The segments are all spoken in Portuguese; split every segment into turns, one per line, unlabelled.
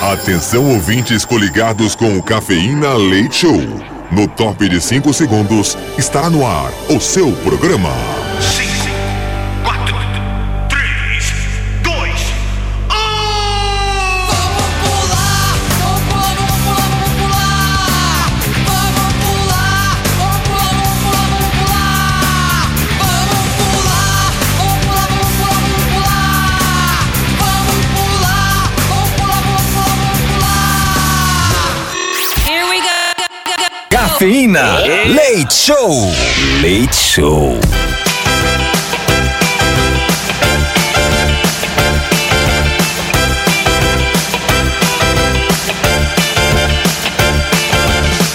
Atenção ouvintes coligados com o Cafeína Leite Show. No top de 5 segundos, está no ar o seu programa.
5,
Cafeína. Leite Show. Leite Show.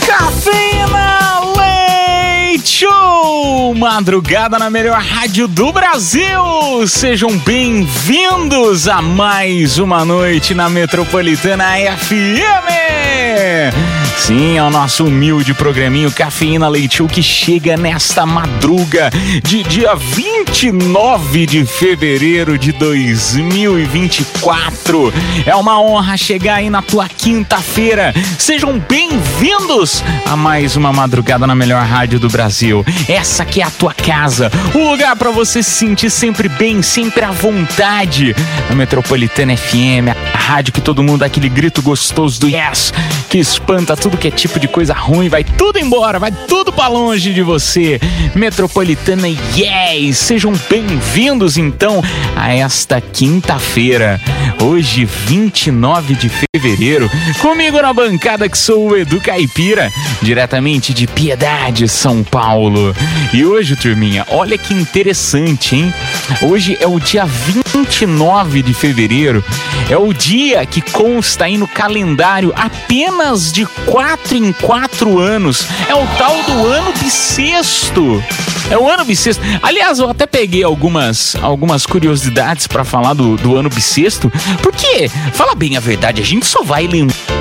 Cafeína Leite Show! Madrugada na melhor rádio do Brasil! Sejam bem-vindos a mais uma noite na Metropolitana FM! Sim, é o nosso humilde programinho Cafeína Show que chega nesta madruga de dia 29 de fevereiro de 2024. É uma honra chegar aí na tua quinta-feira. Sejam bem-vindos a mais uma madrugada na melhor rádio do Brasil. Essa aqui é a tua casa, o lugar para você se sentir sempre bem, sempre à vontade. A Metropolitana FM, a rádio que todo mundo dá aquele grito gostoso do yes, que espanta tudo que é tipo de coisa ruim, vai tudo embora, vai tudo para longe de você. Metropolitana Yes, sejam bem-vindos então a esta quinta-feira, hoje 29 de fevereiro, comigo na bancada que sou o Edu Caipira, diretamente de Piedade, São Paulo. E hoje, turminha, olha que interessante, hein? Hoje é o dia 29 de fevereiro, é o dia que consta aí no calendário apenas de quatro em quatro anos. É o tal do ano bissexto. É o ano bissexto. Aliás, eu até peguei algumas, algumas curiosidades pra falar do, do ano bissexto, porque, fala bem a verdade, a gente só vai lembrar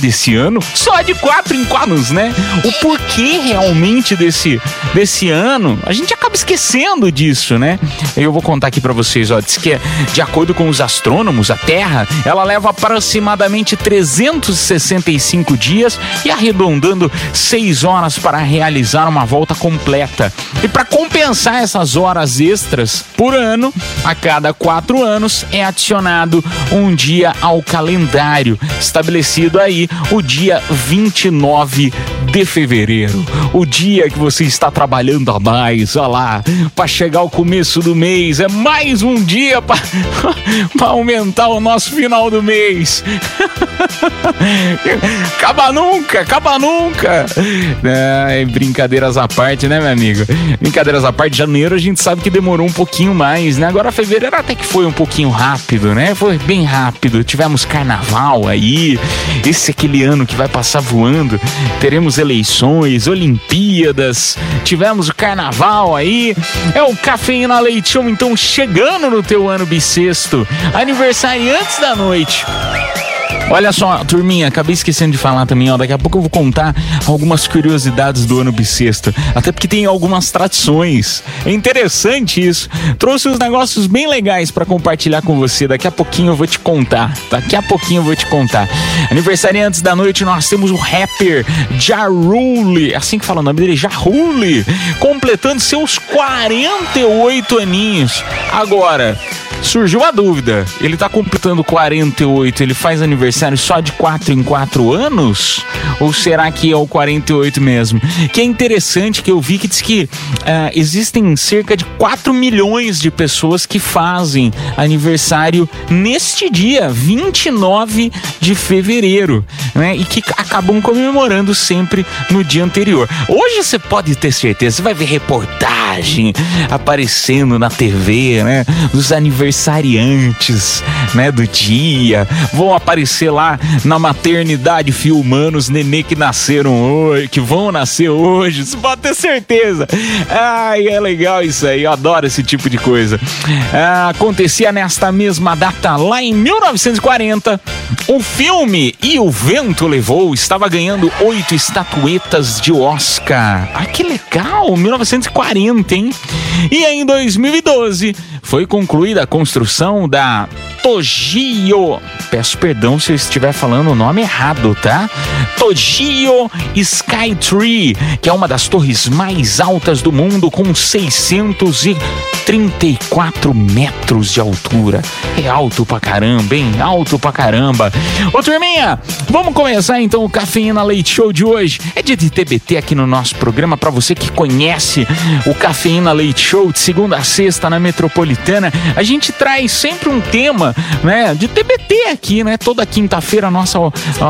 desse ano só de quatro em quatro anos, né? O porquê realmente desse, desse ano, a gente acaba esquecendo disso, né? Eu vou contar aqui pra vocês, ó, diz que de acordo com os astrônomos, a Terra, ela leva aproximadamente 365 dias e arredondando 6 horas para realizar uma volta completa. E para compensar essas horas extras por ano, a cada quatro anos é adicionado um dia ao calendário, estabelecido aí o dia 29 de fevereiro, o dia que você está trabalhando a mais, olha lá, para chegar ao começo do mês, é mais um dia para aumentar o nosso final do mês. acaba nunca, acaba nunca. Brincadeiras à parte, né, meu amigo? Brincadeiras à parte, janeiro a gente sabe que demorou um pouquinho mais, né? Agora fevereiro até que foi um pouquinho rápido, né? Foi bem rápido. Tivemos carnaval aí, esse é aquele ano que vai passar voando. Teremos eleições, Olimpíadas, tivemos o carnaval aí. É o Cafeína Leite então chegando no teu ano bissexto. Aniversariantes da noite. Olha só, turminha, acabei esquecendo de falar também, ó. Daqui a pouco eu vou contar algumas curiosidades do ano bissexto. Até porque tem algumas tradições. É interessante isso. Trouxe uns negócios bem legais para compartilhar com você. Daqui a pouquinho eu vou te contar. Daqui a pouquinho eu vou te contar. Aniversariantes da noite, nós temos o rapper Jarule. Assim que fala o nome dele, Jarule. Completando seus 48 aninhos. Agora. Surgiu a dúvida. Ele tá completando 48, ele faz aniversário só de 4 em 4 anos? Ou será que é o 48 mesmo? Que é interessante que eu vi que diz que ah, existem cerca de 4 milhões de pessoas que fazem aniversário neste dia, 29 de fevereiro, né? E que acabam comemorando sempre no dia anterior. Hoje você pode ter certeza, você vai ver reportagem aparecendo na TV, né? Dos aniversariantes, né? Do dia. Vão aparecer lá na maternidade filmando os nenê que nasceram hoje, que vão nascer hoje. Você pode ter certeza. Ai, é legal isso aí. Eu adoro esse tipo de coisa. Ah, acontecia nesta mesma data, lá em 1940, o filme E o Vento Levou estava ganhando oito estatuetas de Oscar. Ah, que legal! 1940, hein? E em 2012 foi concluída a construção da Togio. Peço perdão se eu estiver falando o nome errado, tá? Togio Skytree, que é uma das torres mais altas do mundo, com 634 metros de altura. É alto pra caramba, hein? Alto pra caramba. Ô, turminha, vamos começar então o Cafeína Leite Show de hoje. É dia de TBT aqui no nosso programa, para você que conhece o Cafeína Leite Show de segunda a sexta na Metropolitana. A gente traz sempre um tema, né, de TBT aqui, né? Toda quinta-feira nossa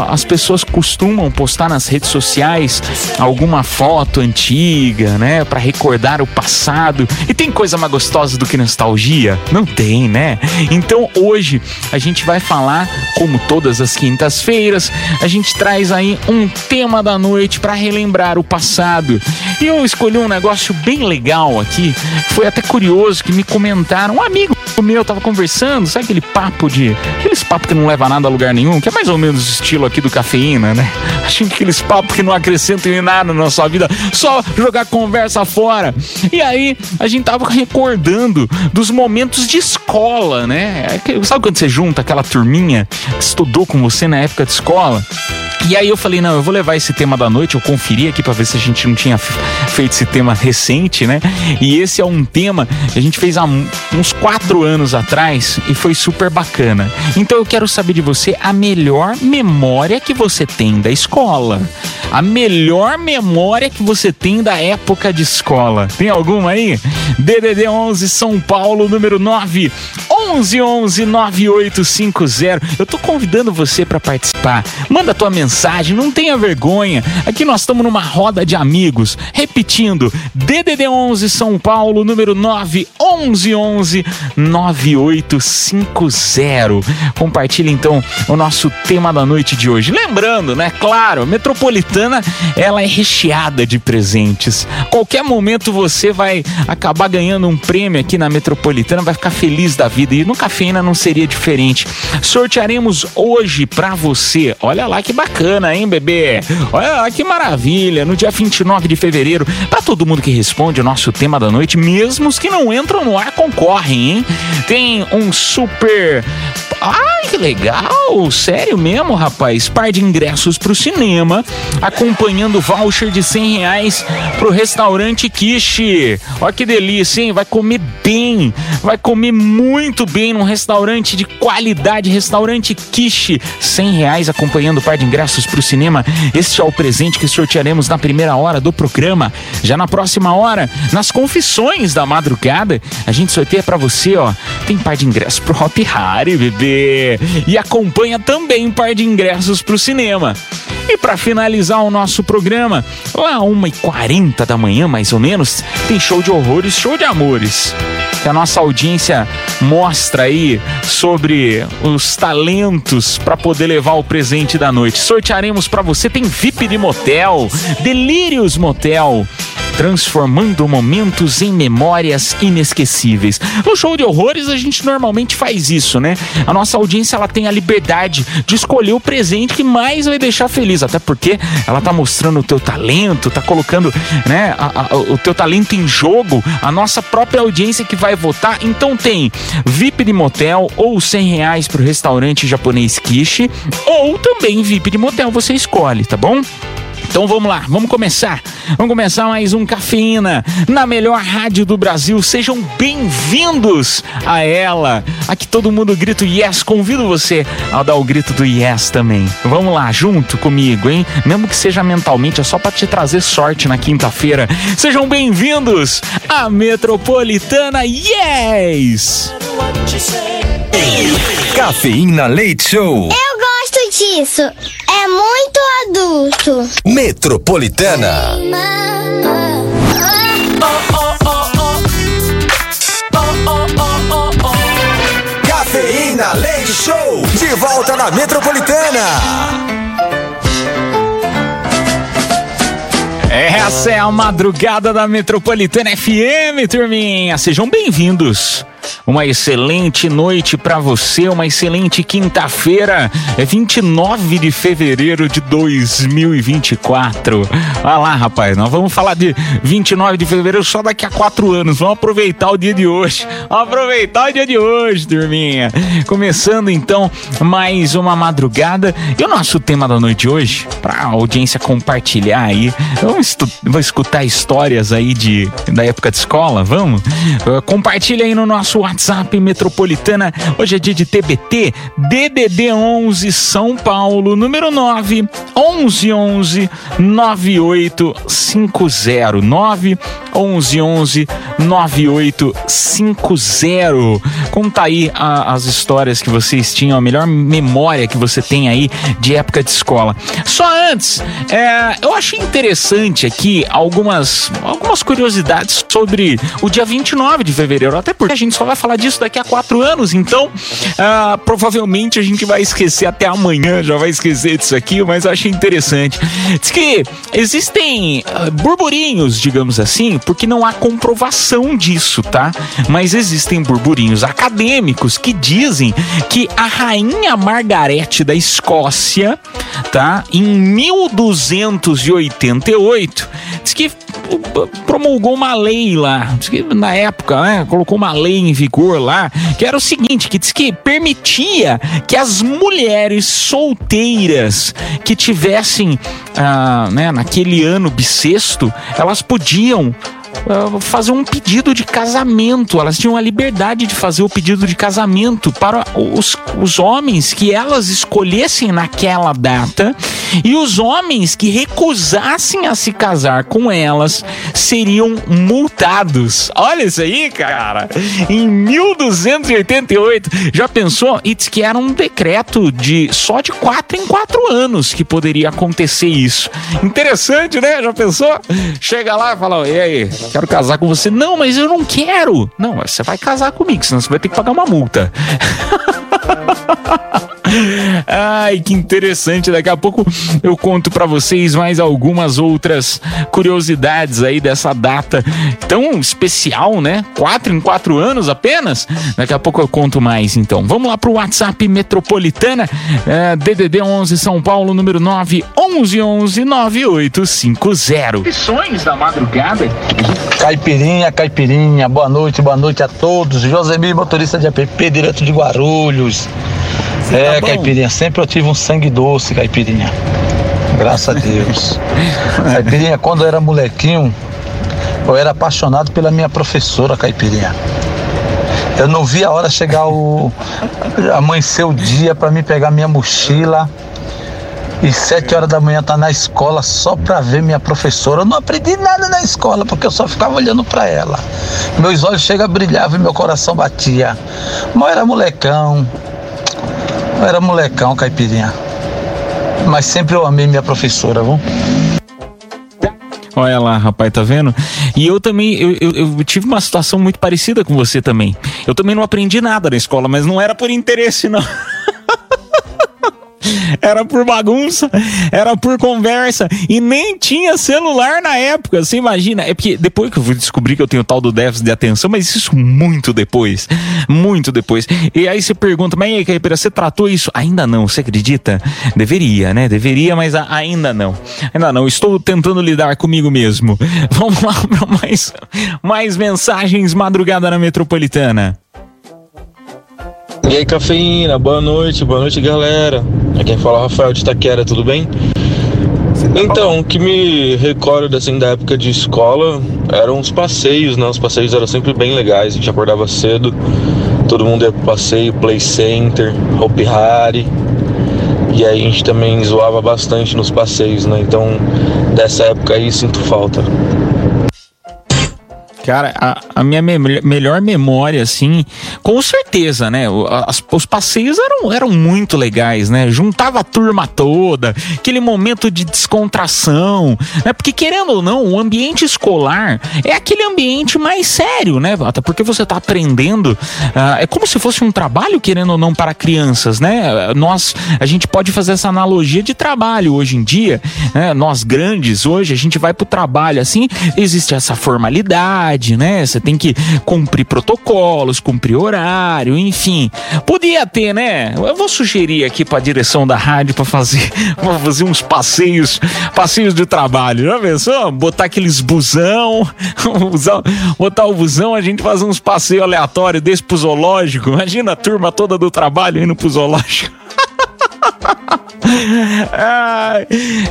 as pessoas costumam postar nas redes sociais alguma foto antiga, né, para recordar o passado. E tem coisa mais gostosa do que nostalgia? Não tem, né? Então hoje a gente vai falar, como todas as quintas-feiras, a gente traz aí um tema da noite para relembrar o passado. E eu escolhi um negócio bem legal aqui. Foi até curioso que me comentaram, um amigo meu tava conversando, sabe aquele papo de. Aqueles papos que não leva nada a lugar nenhum, que é mais ou menos o estilo aqui do cafeína, né? Que aqueles papos que não acrescentam em nada na nossa vida, só jogar conversa fora. E aí, a gente tava recordando dos momentos de escola, né? É Sabe quando você junta aquela turminha que estudou com você na época de escola? E aí eu falei, não, eu vou levar esse tema da noite, eu conferi aqui pra ver se a gente não tinha feito esse tema recente, né? E esse é um tema que a gente fez há uns quatro anos atrás e foi super bacana. Então eu quero saber de você a melhor memória que você tem da escola. A melhor memória que você tem da época de escola. Tem alguma aí? DDD 11 São Paulo, número 9 11 11 9850. Eu tô convidando você para participar. Manda tua mensagem, não tenha vergonha. Aqui nós estamos numa roda de amigos. Repetindo, DDD 11 São Paulo, número 9 11 11 9850. Compartilhe então o nosso tema da noite de hoje. Lembrando, né, claro, Metropolitana, ela é recheada de presentes. Qualquer momento você vai acabar ganhando um prêmio aqui na Metropolitana, vai ficar feliz da vida e no Cafeína não seria diferente. Sortearemos hoje pra você. Olha lá que bacana, hein, bebê? Olha lá que maravilha. No dia 29 de fevereiro, pra todo mundo que responde o nosso tema da noite, mesmo os que não entram no ar concorrem, hein? Tem um super Ai, que legal! Sério mesmo, rapaz? Par de ingressos pro cinema, acompanhando voucher de 100 reais pro restaurante Kishi. Olha que delícia, hein? Vai comer bem, vai comer muito bem num restaurante de qualidade, restaurante Kishi. 100 reais acompanhando o par de ingressos pro cinema. Este é o presente que sortearemos na primeira hora do programa. Já na próxima hora, nas confissões da madrugada, a gente sorteia pra você, ó. Tem par de ingressos pro Hop Harry, bebê. E acompanha também par de ingressos pro cinema. E para finalizar o nosso programa, lá 1h40 da manhã, mais ou menos, tem show de horrores, show de amores. Que a nossa audiência mostra aí sobre os talentos para poder levar o presente da noite. Sortearemos para você, tem VIP de motel, Delírios Motel transformando momentos em memórias inesquecíveis. No show de horrores a gente normalmente faz isso, né? A nossa audiência ela tem a liberdade de escolher o presente que mais vai deixar feliz, até porque ela tá mostrando o teu talento, tá colocando, né, a- a- o teu talento em jogo, a nossa própria audiência que vai votar. Então tem VIP de motel ou 100 reais pro restaurante japonês Kishi ou também VIP de motel, você escolhe, tá bom? Então vamos lá, vamos começar. Vamos começar mais um Cafeína na melhor rádio do Brasil. Sejam bem-vindos a ela. Aqui todo mundo grita yes. Convido você a dar o grito do yes também. Vamos lá, junto comigo, hein? Mesmo que seja mentalmente, é só para te trazer sorte na quinta-feira. Sejam bem-vindos à Metropolitana Yes!
Cafeína Leite Show.
Eu disso. É muito adulto.
Metropolitana. Cafeína Leite Show. De volta na Metropolitana.
Essa é a madrugada da Metropolitana FM, turminha. Sejam bem-vindos Uma excelente noite pra você, uma excelente quinta-feira, é 29 de fevereiro de 2024. Olha lá, rapaz, nós vamos falar de 29 de fevereiro só daqui a quatro anos. Vamos aproveitar o dia de hoje. Vamos aproveitar o dia de hoje, turminha. Começando então mais uma madrugada. E o nosso tema da noite hoje, pra audiência compartilhar aí, vamos, escutar histórias aí de, da época de escola, vamos? Uh, compartilha aí no nosso WhatsApp Metropolitana. Hoje é dia de TBT, DDD 11 São Paulo, número 9 11 11 9850 9 11 11 9850. Conta aí a- as histórias que vocês tinham, a melhor memória que você tem aí de época de escola. Só antes, é, eu achei interessante aqui algumas, algumas curiosidades sobre o dia 29 de fevereiro, até porque a gente só vai falar disso daqui a quatro anos, então ah, provavelmente a gente vai esquecer até amanhã, já vai esquecer disso aqui, mas eu achei interessante. Diz que existem ah, burburinhos, digamos assim, porque não há comprovação disso, tá? Mas existem burburinhos acadêmicos que dizem que a rainha Margarete da Escócia, tá? Em 1288, diz que uh, promulgou uma lei lá, que na época, né, colocou uma lei em vigor lá, que era o seguinte, que diz que permitia que as mulheres solteiras que tivessem, ah, né, naquele ano bissexto, elas podiam ah, fazer um pedido de casamento. Elas tinham a liberdade de fazer o pedido de casamento para os, os homens que elas escolhessem naquela data e os homens que recusassem a se casar com elas seriam multados. Olha isso aí, cara! Em 1288, já pensou? E diz que era um decreto de só de quatro em quatro anos que poderia acontecer isso. Interessante, né? Já pensou? Chega lá e fala: E aí, quero casar com você. Não, mas eu não quero. Não, você vai casar comigo, senão você vai ter que pagar uma multa. Ai, que interessante. Daqui a pouco eu conto pra vocês mais algumas outras curiosidades aí dessa data tão especial, né? Quatro em quatro anos apenas. Daqui a pouco eu conto mais, então. Vamos lá pro WhatsApp Metropolitana, é, DDD 11 São Paulo, número 9 11 11 9850. Lições da madrugada.
Caipirinha, caipirinha, boa noite, boa noite a todos. Josemir, motorista de app, direto de Guarulhos. É,
tá
caipirinha, sempre eu tive um sangue doce, caipirinha. Graças a Deus. caipirinha, quando eu era molequinho, eu era apaixonado pela minha professora, caipirinha. Eu não via a hora chegar o. amanhecer o dia para mim pegar minha mochila e sete horas da manhã tá na escola só pra ver minha professora. Eu não aprendi nada na escola, porque eu só ficava olhando pra ela. Meus olhos chegam a brilhar e meu coração batia. Mas eu era molecão. Eu era molecão, caipirinha. Mas sempre eu amei minha professora, viu?
Olha lá, rapaz, tá vendo? E eu também, eu, eu- eu tive uma situação muito parecida com você também. Eu também não aprendi nada na escola, mas não era por interesse, não. Era por bagunça, era por conversa e nem tinha celular na época. Você imagina? É porque depois que eu fui descobrir que eu tenho tal do déficit de atenção, mas isso muito depois, muito depois. E aí você pergunta, mas aí, Caipira, você tratou isso? Ainda não, você acredita? Deveria, né? Deveria, mas ainda não. Ainda não. Estou tentando lidar comigo mesmo. Vamos lá para mais, mais mensagens madrugada na metropolitana.
E aí, cafeína, boa noite, boa noite, galera. Aqui quem fala é Rafael de Taquera, tudo bem? Então, o que me recordo assim da época de escola eram os passeios, né? Os passeios eram sempre bem legais, a gente acordava cedo, todo mundo ia pro passeio, play center, Hopi Hari. E aí a gente também zoava bastante nos passeios, né? Então, dessa época aí sinto falta.
Cara, a, a minha me- melhor memória, assim, com certeza, né? as- os passeios eram, eram muito legais, né? Juntava a turma toda, aquele momento de descontração, né? Porque querendo ou não, o ambiente escolar é aquele ambiente mais sério, né? Até porque você tá aprendendo, ah, é como se fosse um trabalho, querendo ou não, para crianças, né? Nós, a gente pode fazer essa analogia de trabalho hoje em dia, né? Nós grandes, hoje, a gente vai pro trabalho, assim, existe essa formalidade, né? Você tem que cumprir protocolos, cumprir horário, enfim. Podia ter, né? Eu vou sugerir aqui para a direção da rádio para fazer, fazer uns passeios, passeios de trabalho. Já pensou? Botar aqueles busão, busão, botar o busão, a gente fazer uns passeios aleatórios desse pro zoológico. Imagina a turma toda do trabalho indo pro zoológico.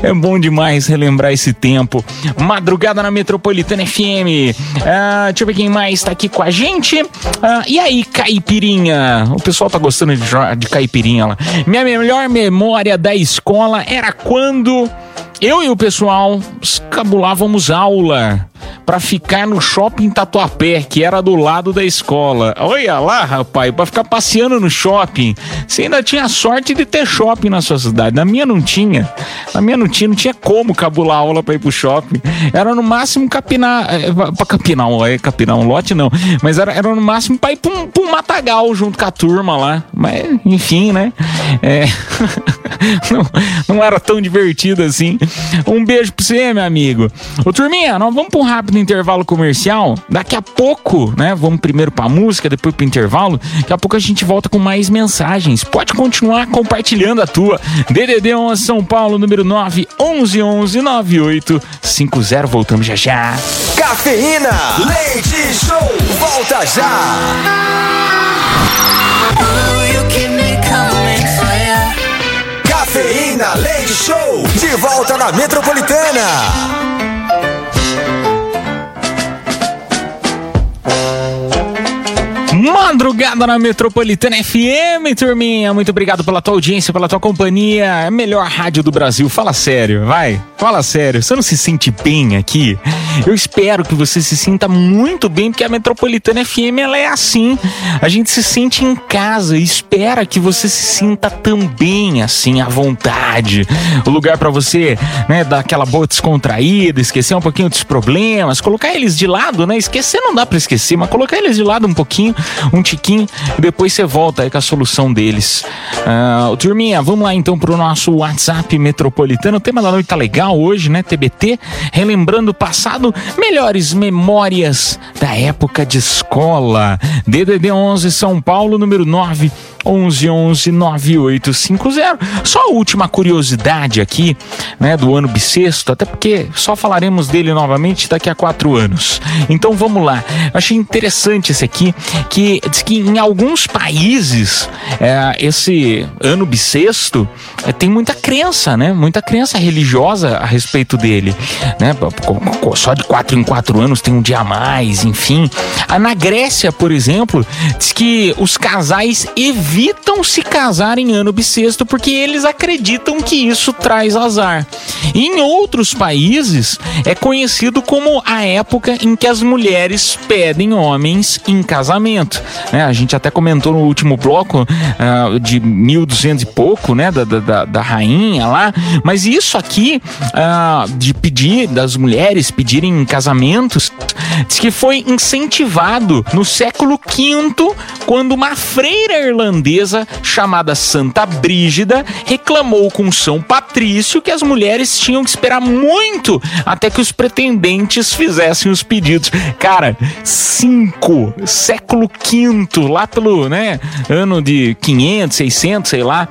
É bom demais relembrar esse tempo. Madrugada na Metropolitana FM. Ah, deixa eu ver quem mais tá aqui com a gente. Ah, e aí, caipirinha? O pessoal tá gostando de, de caipirinha lá. Minha melhor memória da escola era quando eu e o pessoal escabulávamos aula pra ficar no shopping Tatuapé, que era do lado da escola. Olha lá, rapaz, pra ficar passeando no shopping. Você ainda tinha sorte de ter shopping na sua cidade. Na minha não tinha. Na minha não tinha, não tinha como cabular aula pra ir pro shopping. Era no máximo capinar. Pra pra capinar, é, capinar um lote, não. Mas era, era no máximo pra ir pra um, um matagal junto com a turma lá. Mas, enfim, né? É. não, não era tão divertido assim. Um beijo pra você, meu amigo. Ô, turminha, nós vamos um rápido intervalo comercial. Daqui a pouco, né? Vamos primeiro pra música, depois pro intervalo. Daqui a pouco a gente volta com mais mensagens. Pode continuar compartilhando a tua. DDD 11 São Paulo, número 9 11 11 98 50. Voltamos já já.
Cafeína, leite show, volta já. Cafeína, leite show, de volta na Metropolitana.
Madrugada na Metropolitana FM, turminha. Muito obrigado pela tua audiência, pela tua companhia. É a melhor rádio do Brasil. Fala sério, vai. Fala sério. Você não se sente bem aqui? Eu espero que você se sinta muito bem, porque a Metropolitana FM ela é assim. A gente se sente em casa e espera que você se sinta também assim, à vontade. O lugar pra você, né, dar aquela boa descontraída, esquecer um pouquinho dos problemas, colocar eles de lado, né? Esquecer não dá pra esquecer, mas colocar eles de lado um pouquinho, um tiquinho, e depois você volta aí com a solução deles. Ah, turminha, vamos lá então pro nosso WhatsApp metropolitano. O tema da noite tá legal hoje, né? TBT, relembrando o passado, melhores memórias da época de escola. DDD 11 São Paulo, número 9 11 11 9850. Só a última curiosidade aqui, né, do ano bissexto, até porque só falaremos dele novamente daqui a quatro anos. Então vamos lá. Eu achei interessante esse aqui, que diz que em alguns países é, esse ano bissexto é, tem muita crença, né? Muita crença religiosa a respeito dele, né? Só de quatro em quatro anos tem um dia a mais, enfim. Ah, Na Grécia, por exemplo, diz que os casais evitam se casar em ano bissexto porque eles acreditam que isso traz azar. Em outros países é conhecido como a época em que as mulheres pedem homens em casamento. né? A gente até comentou no último bloco ah, de 1200 e pouco, né, da, da- da, rainha lá, mas isso aqui ah, de pedir das mulheres pedirem casamentos diz que foi incentivado no século V quando uma freira irlandesa chamada Santa Brígida reclamou com São Patrício que as mulheres tinham que esperar muito até que os pretendentes fizessem os pedidos. Cara, cinco, século V, lá pelo, né, ano de 500, 600, sei lá.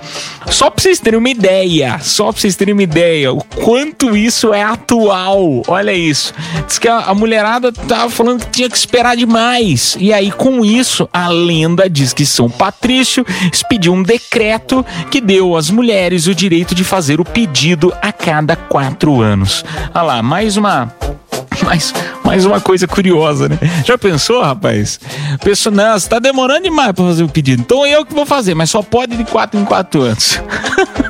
Só pra vocês terem uma ideia, só pra vocês terem uma ideia, o quanto isso é atual. Olha isso. Diz que a, a mulherada tava falando que tinha que esperar demais. E aí, com isso, a lenda diz que São Patrício expediu um decreto que deu às mulheres o direito de fazer o pedido a cada quatro anos. Olha lá, mais uma mais, mais uma coisa curiosa, né? Já pensou, rapaz? Pensou, não, você tá demorando demais pra fazer o pedido. Então eu que vou fazer, mas só pode de quatro em quatro anos.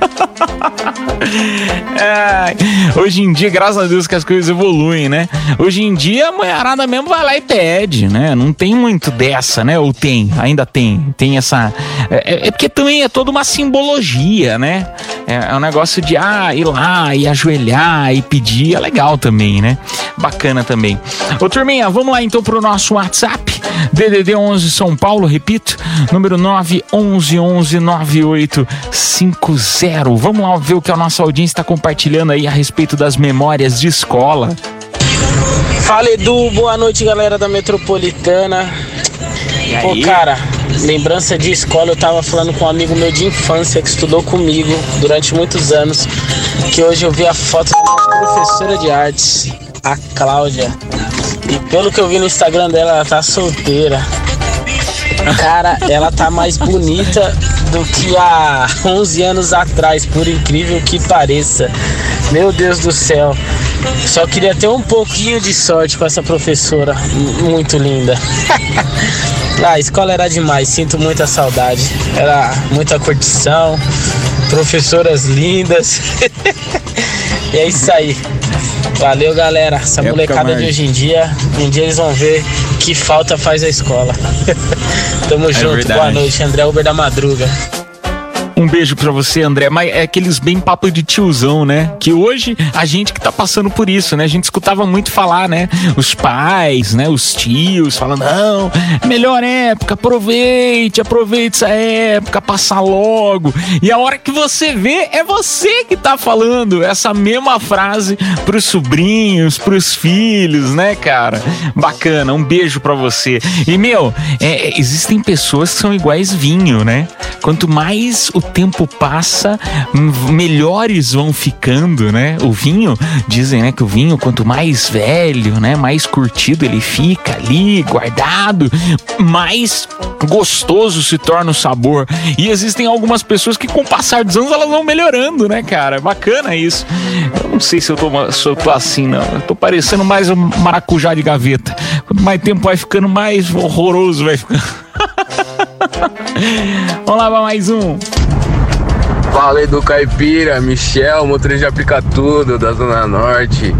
Ai, hoje em dia, graças a Deus que as coisas evoluem, né? Hoje em dia a mulherada mesmo vai lá e pede, né? Não tem muito dessa, né? Ou tem, ainda tem. Tem essa. É, é porque também é toda uma simbologia, né? É, é um negócio de ah, ir lá e ajoelhar e pedir. É legal também, né? Bacana também. Ô turminha, vamos lá então pro nosso WhatsApp. DDD 11 São Paulo, repito, número 9 11 11 9850. Vamos lá ver o que a nossa audiência está compartilhando aí a respeito das memórias de escola.
Fala Edu, boa noite galera da Metropolitana. Pô, cara, lembrança de escola, eu tava falando com um amigo meu de infância que estudou comigo durante muitos anos, que hoje eu vi a foto da minha professora de artes, a Cláudia. E pelo que eu vi no Instagram dela, ela tá solteira. Cara, ela tá mais bonita do que há 11 anos atrás, por incrível que pareça. Meu Deus do céu. Só queria ter um pouquinho de sorte com essa professora muito linda. ah, a escola era demais, sinto muita saudade. Era muita curtição, professoras lindas. e é isso aí. Valeu, galera. Essa
Época
molecada de
mais.
hoje em dia, um dia eles vão ver que falta faz a escola. Tamo junto,
verdade.
boa noite. André Uber da Madruga.
Um beijo pra você, André. Mas é aqueles bem papo de tiozão, né? Que hoje a gente que tá passando por isso, né? A gente escutava muito falar, né? Os pais, né? Os tios falando, não, melhor época, aproveite, aproveite essa época, passa logo. E a hora que você vê, é você que tá falando essa mesma frase pros sobrinhos, pros filhos, né, cara? Bacana, um beijo pra você. E, meu, é, existem pessoas que são iguais vinho, né? Quanto mais o tempo passa, melhores vão ficando, né? O vinho, dizem, né, que o vinho, quanto mais velho, né, mais curtido ele fica ali, guardado, mais gostoso se torna o sabor. E existem algumas pessoas que, com o passar dos anos, elas vão melhorando, né, cara? Bacana isso. Eu não sei se eu tô, se eu tô assim, não. Eu tô parecendo mais um maracujá de gaveta. Quanto mais tempo vai ficando, mais horroroso vai ficando. Vamos lá pra mais um.
Fala aí do Caipira, Michel, motorista de aplica tudo da Zona Norte.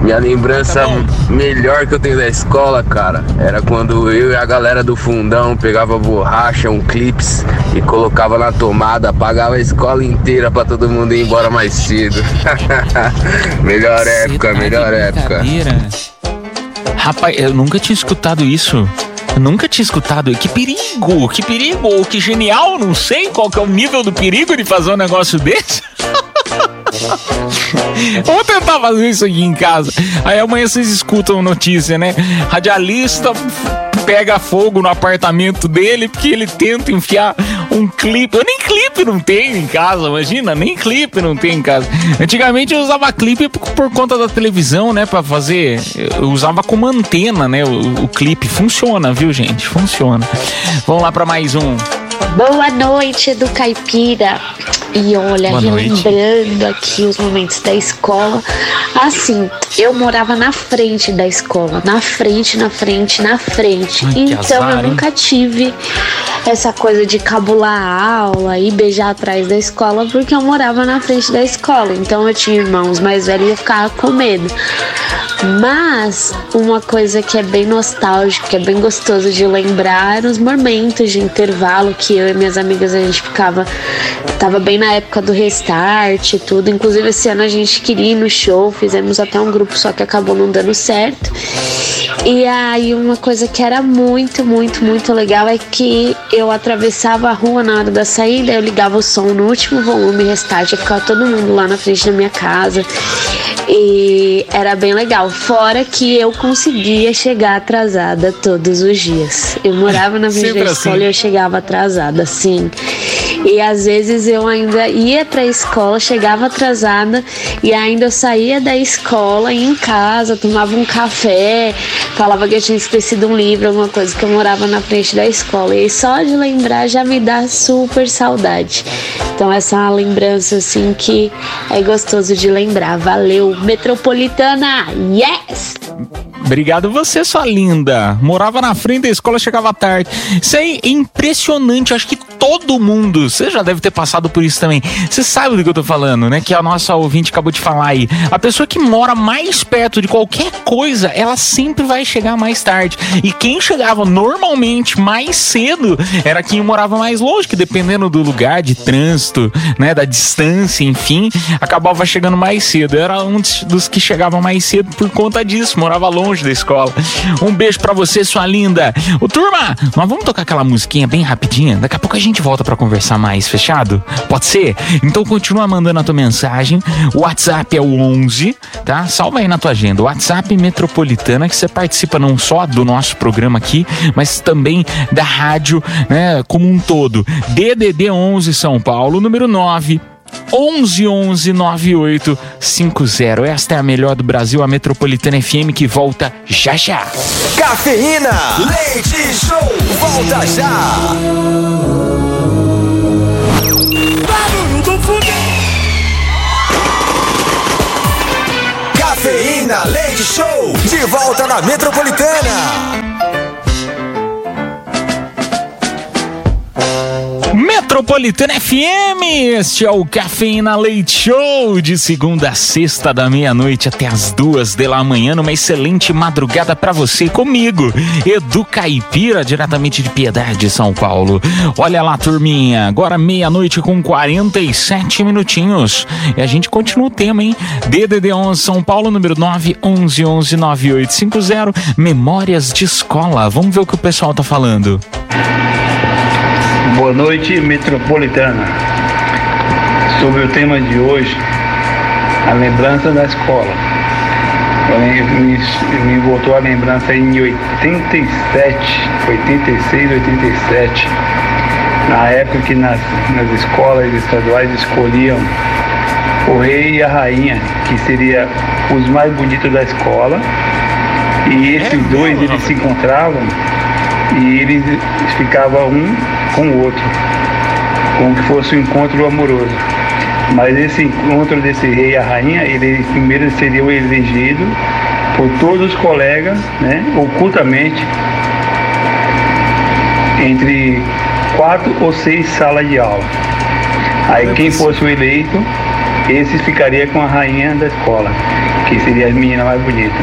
Minha lembrança melhor que eu tenho da escola, cara, era quando eu e a galera do fundão pegava borracha, um clips e colocava na tomada, apagava a escola inteira pra todo mundo ir embora mais cedo. melhor época,
tá
melhor época.
Rapaz, eu nunca tinha escutado isso. Nunca tinha escutado. Que perigo, que perigo, que genial. Não sei qual que é o nível do perigo de fazer um negócio desse. Vou tentar fazer isso aqui em casa. Aí amanhã vocês escutam notícia, né? Radialista pega fogo no apartamento dele porque ele tenta enfiar um clipe. Eu nem clipe não tenho em casa, imagina, nem clipe não tem em casa. Antigamente eu usava clipe por, por conta da televisão, né, Pra fazer. Eu usava como antena, né, o, o clipe. Funciona, viu, gente? Funciona. Vamos lá pra mais um.
Boa noite, do Caipira. E olha,
Boa noite.
relembrando aqui os momentos da escola. Assim, eu morava na frente da escola, na frente, na frente, na frente.
Ai,
então
azar,
eu
hein?
nunca tive essa coisa de cabular a aula e beijar atrás da escola, porque eu morava na frente da escola. Então eu tinha irmãos mais velhos e eu ficava com medo. Mas uma coisa que é bem nostálgica, que é bem gostoso de lembrar, eram os momentos de intervalo que eu e minhas amigas a gente ficava. Tava bem na época do restart e tudo. Inclusive esse ano a gente queria ir no show, fizemos até um grupo, só que acabou não dando certo. E aí uma coisa que era muito, muito, muito legal é que eu atravessava a rua na hora da saída, eu ligava o som no último volume, restart, ia ficar todo mundo lá na frente da minha casa. E era bem legal. Fora que eu conseguia chegar atrasada todos os dias. Eu morava na da escola
assim.
e eu chegava atrasada, sim. E às vezes eu ainda ia pra escola, chegava atrasada e ainda eu saía da escola ia em casa, tomava um café, falava que eu tinha esquecido um livro, alguma coisa que eu morava na frente da escola. E só de lembrar já me dá super saudade. Então essa é uma lembrança assim que é gostoso de lembrar. Valeu, Metropolitana! Yes!
Obrigado você, sua linda. Morava na frente da escola, chegava tarde. Isso aí é impressionante. Acho que todo mundo, você já deve ter passado por isso também. Você sabe do que eu tô falando, né? Que a nossa ouvinte acabou de falar aí. A pessoa que mora mais perto de qualquer coisa, ela sempre vai chegar mais tarde. E quem chegava normalmente mais cedo era quem morava mais longe, que dependendo do lugar de trânsito, né? Da distância, enfim, acabava chegando mais cedo. Era um dos que chegava mais cedo por conta disso, morava longe da escola. Um beijo pra você, sua linda. Ô, turma, nós vamos tocar aquela musiquinha bem rapidinha. Daqui a pouco a gente volta pra conversar mais, fechado? Pode ser? Então continua mandando a tua mensagem. O WhatsApp é o 11, tá? Salva aí na tua agenda. O WhatsApp Metropolitana que você participa não só do nosso programa aqui, mas também da rádio, né, como um todo. DDD 11 São Paulo, número 9 11 9850. Esta é a melhor do Brasil, a Metropolitana FM que volta já já.
Cafeína, leite show, volta já. Cafeína, leite show, de volta na Metropolitana.
Metropolitana FM, este é o Cafeína Leite Show, de segunda a sexta da meia-noite até as duas da manhã, numa excelente madrugada pra você comigo, Edu Caipira, diretamente de Piedade, São Paulo. Olha lá, turminha, agora meia-noite com 47 minutinhos. E a gente continua o tema, hein? DDD 11 São Paulo, número 9 11 11 9850, Memórias de Escola. Vamos ver o que o pessoal tá falando.
Boa noite, metropolitana. Sobre o tema de hoje, a lembrança da escola. Me, me voltou a lembrança em 87, 86, 87. Na época que nas, nas escolas estaduais escolhiam o rei e a rainha, que seria os mais bonitos da escola. E esses dois eles se encontravam e eles ficavam um com o outro, como que fosse um encontro amoroso. Mas esse encontro desse rei e a rainha, eles primeiro seriam elegidos por todos os colegas, né, ocultamente, entre quatro ou seis salas de aula. Aí quem fosse o eleito, esse ficaria com a rainha da escola, que seria a menina mais bonita.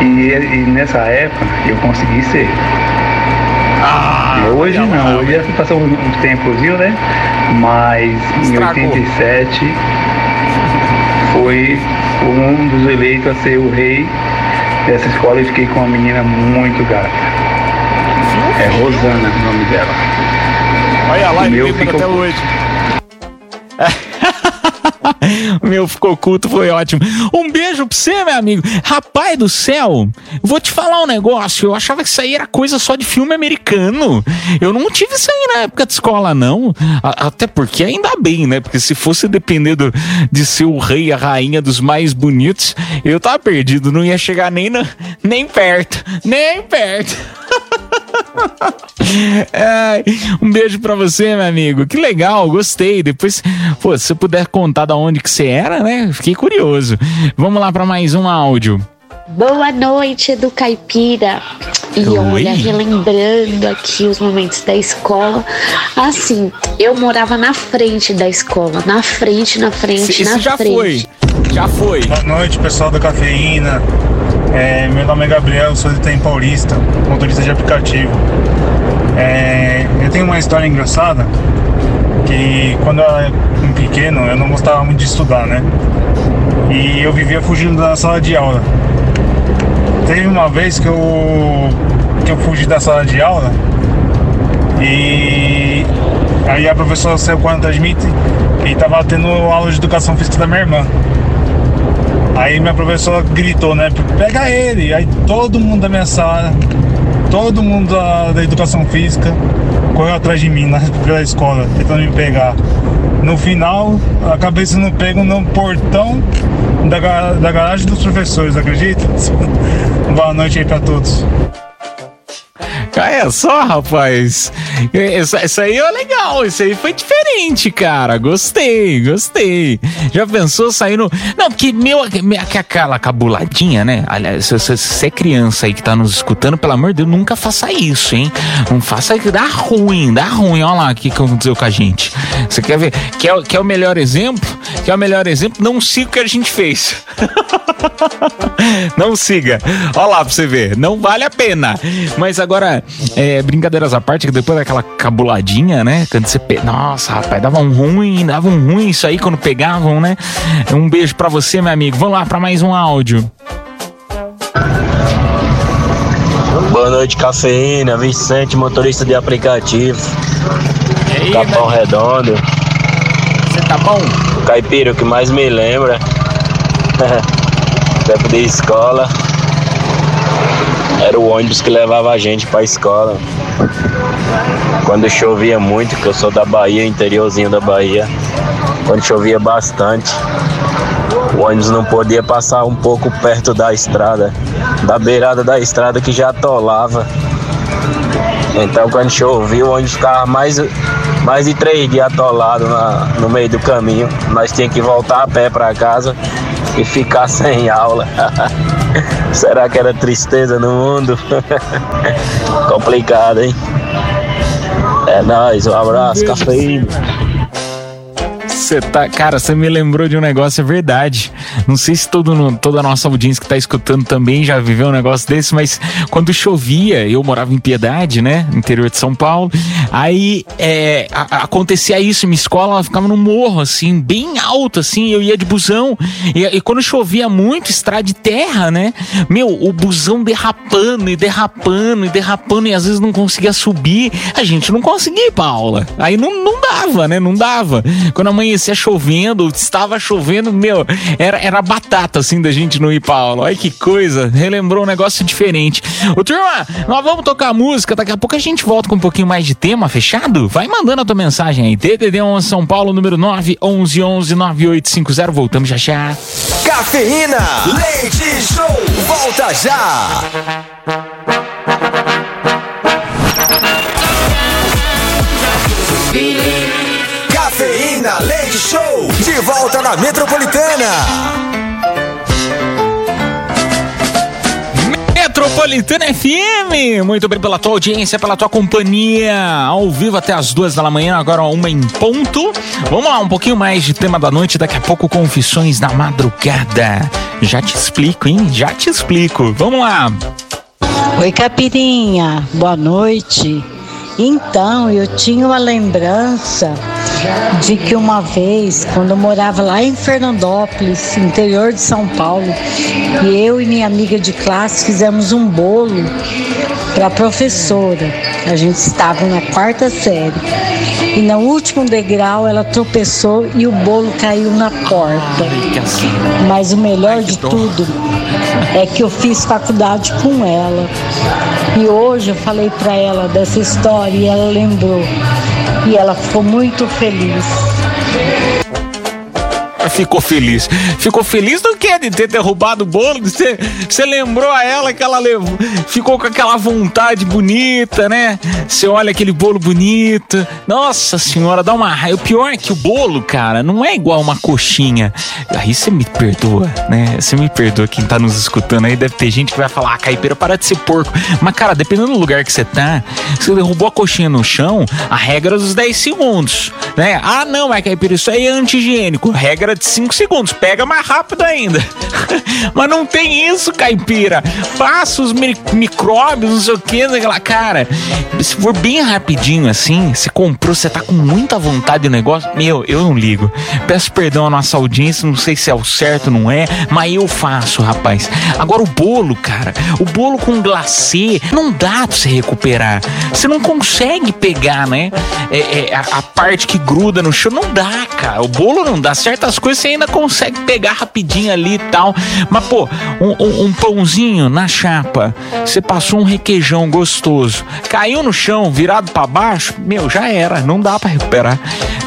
E, e nessa época eu consegui ser. Hoje não, hoje já passou um, um tempozinho, né? Mas em
Estragou.
87 foi um dos eleitos a ser o rei dessa escola e fiquei com uma menina muito gata. É Rosana o nome dela.
Olha lá,
meu fica
até hoje.
Meu ficou culto, foi ótimo. Um beijo pra você, meu amigo. Rapaz do céu, vou te falar um negócio. Eu achava que isso aí era coisa só de filme americano. Eu não tive isso aí na época de escola, não. A- até porque ainda bem, né? Porque se fosse depender do- de ser o rei a rainha dos mais bonitos, eu tava perdido. Não ia chegar nem, na- nem perto. Nem perto. Ai, um beijo pra você, meu amigo. Que legal, gostei. Depois, pô, se você puder contar da onde que você era, né? Fiquei curioso. Vamos lá pra mais um áudio.
Boa noite, do Caipira. E
Oi.
olha, relembrando aqui os momentos da escola. Assim, eu morava na frente da escola. Na frente, na frente,
Esse-
na
já
frente.
foi.
Já foi.
Boa noite, pessoal da Cafeína. É, meu nome é Gabriel, sou de Itaim Paulista, motorista de aplicativo. É, eu tenho uma história engraçada que quando eu era pequeno eu não gostava muito de estudar, né? E eu vivia fugindo da sala de aula. Teve uma vez que eu, que eu fugi da sala de aula e aí a professora saiu correndo atrás de e estava tendo aula de educação física da minha irmã. Aí minha professora gritou, né? Pega ele! Aí todo mundo da minha sala, todo mundo da, da educação física correu atrás de mim na, pela escola, tentando me pegar. No final, acabei sendo pego no portão da, da garagem dos professores, acredita? Boa noite aí pra todos.
Olha só, rapaz. Isso, isso aí é legal. Isso aí foi diferente, cara. Gostei, gostei. Já pensou sair no. Não, que meu. me- que Aquela cabuladinha, né? Aliás, se você é criança aí que tá nos escutando, pelo amor de Deus, nunca faça isso, hein? Não faça que dá ruim, dá ruim. Olha lá o que aconteceu com a gente. Você quer ver? Quer, quer o melhor exemplo? Quer o melhor exemplo? Não siga o que a gente fez. Não siga. Olha lá pra você ver. Não vale a pena. Mas agora, é, brincadeiras à parte, que depois daquela cabuladinha, né? Quando você. Pe... Nossa, rapaz, dava um ruim, dava um ruim isso aí quando pegavam, né? Um beijo pra você, meu amigo. Vamos lá pra mais um áudio.
Boa noite, cafeína, Vicente, motorista de aplicativo.
Aí,
Capão? Redondo.
Você tá bom?
O caipira, o que mais me lembra. Tempo de escola. Era o ônibus que levava a gente pra escola. Quando chovia muito, que eu sou da Bahia, interiorzinho da Bahia. Quando chovia bastante, o ônibus não podia passar um pouco perto da estrada, da beirada da estrada que já atolava. Então quando chovia, o ônibus ficava mais, mais de três dias atolado na- no meio do caminho. Nós tínhamos que voltar a pé para casa e ficar sem aula. Será que era tristeza no mundo? Complicado, hein? É nóis, um abraço, cafeína.
Você tá, cara, você me lembrou de um negócio, é verdade. Não sei se todo, toda a nossa audiência que tá escutando também já viveu um negócio desse, mas quando chovia, eu morava em Piedade, né? Interior de São Paulo. Aí é, a- acontecia isso, minha escola ela ficava no morro, assim, bem alto, assim, eu ia de busão. E, e quando chovia muito, estrada de terra, né? Meu, o busão derrapando e derrapando e derrapando, e às vezes não conseguia subir. A gente não conseguia ir pra aula. Aí não, não dava, né? Não dava. Quando amanhecia chovendo, estava chovendo, meu, era, era batata, assim, da gente não ir pra aula. Olha que coisa. Relembrou um negócio diferente. Ô, turma, nós vamos tocar música. Daqui a pouco a gente volta com um pouquinho mais de tema, fechado? Vai mandando a tua mensagem aí. DDD 11 São Paulo, número 9 11 11 9850. Voltamos já já.
Cafeína, leite show, volta já. Cafeína, leite show, de volta na Metropolitana.
Metropolitana FM, muito bem pela tua audiência, pela tua companhia, ao vivo até as duas da manhã, agora uma em ponto. Vamos lá, um pouquinho mais de tema da noite, daqui a pouco confissões da madrugada. Já te explico, hein? Já te explico. Vamos lá.
Oi, Capirinha, boa noite. Então, eu tinha uma lembrança de que uma vez, quando eu morava lá em Fernandópolis, interior de São Paulo, e eu e minha amiga de classe fizemos um bolo para a professora. A gente estava na quarta série. E no último degrau ela tropeçou e o bolo caiu na porta. Mas o melhor de tudo é que eu fiz faculdade com ela. E hoje eu falei para ela dessa história e ela lembrou. E ela ficou muito feliz.
Ficou feliz. Ficou feliz do quê? De ter derrubado o bolo? Você, lembrou a ela que ela levou, ficou com aquela vontade bonita, né? Você olha aquele bolo bonito. Nossa senhora, dá uma raiva. O pior é que o bolo, cara, não é igual uma coxinha. Aí você me perdoa, né? Você me perdoa quem tá nos escutando aí. Deve ter gente que vai falar, ah, caipira, para de ser porco. Mas, cara, dependendo do lugar que você tá, você derrubou a coxinha no chão, a regra é dos 10 segundos, né? Ah, não, mas caipira, isso aí é anti-higiênico. Regra de 5 segundos. Pega mais rápido ainda. Mas não tem isso, caipira. Passa os mi- micróbios, não sei o que, aquela cara. Se for bem rapidinho assim, você comprou, você tá com muita vontade do negócio, meu, eu não ligo. Peço perdão à nossa audiência, não sei se é o certo, não é, mas eu faço, rapaz. Agora o bolo, cara, o bolo com glacê, não dá pra você recuperar. Você não consegue pegar, né? É, é, a, a parte que gruda no chão, não dá, cara. O bolo não dá. Certas coisas você ainda consegue pegar rapidinho ali e tal. Mas, pô, um, um- um pãozinho na chapa, você passou um requeijão gostoso, caiu no chão, virado pra baixo, meu, já era. Não dá pra recuperar.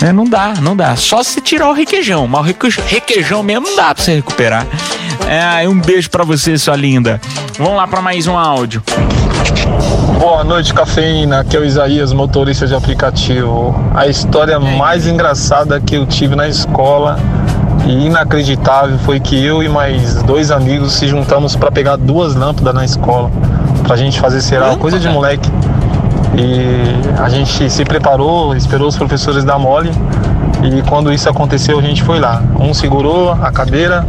né? não dá, não dá. Só se tirar o requeijão. Mas o reque- requeijão mesmo não dá pra você recuperar. É, um beijo pra você, sua linda. Vamos lá pra mais um áudio.
Boa noite, cafeína. Aqui é o Isaías, motorista de aplicativo. A história mais engraçada que eu tive na escola e inacreditável foi que eu e mais dois amigos se juntamos para pegar duas lâmpadas na escola pra gente fazer cereal, coisa de moleque. E a gente se preparou, esperou os professores dar mole e quando isso aconteceu a gente foi lá. Um segurou a cadeira,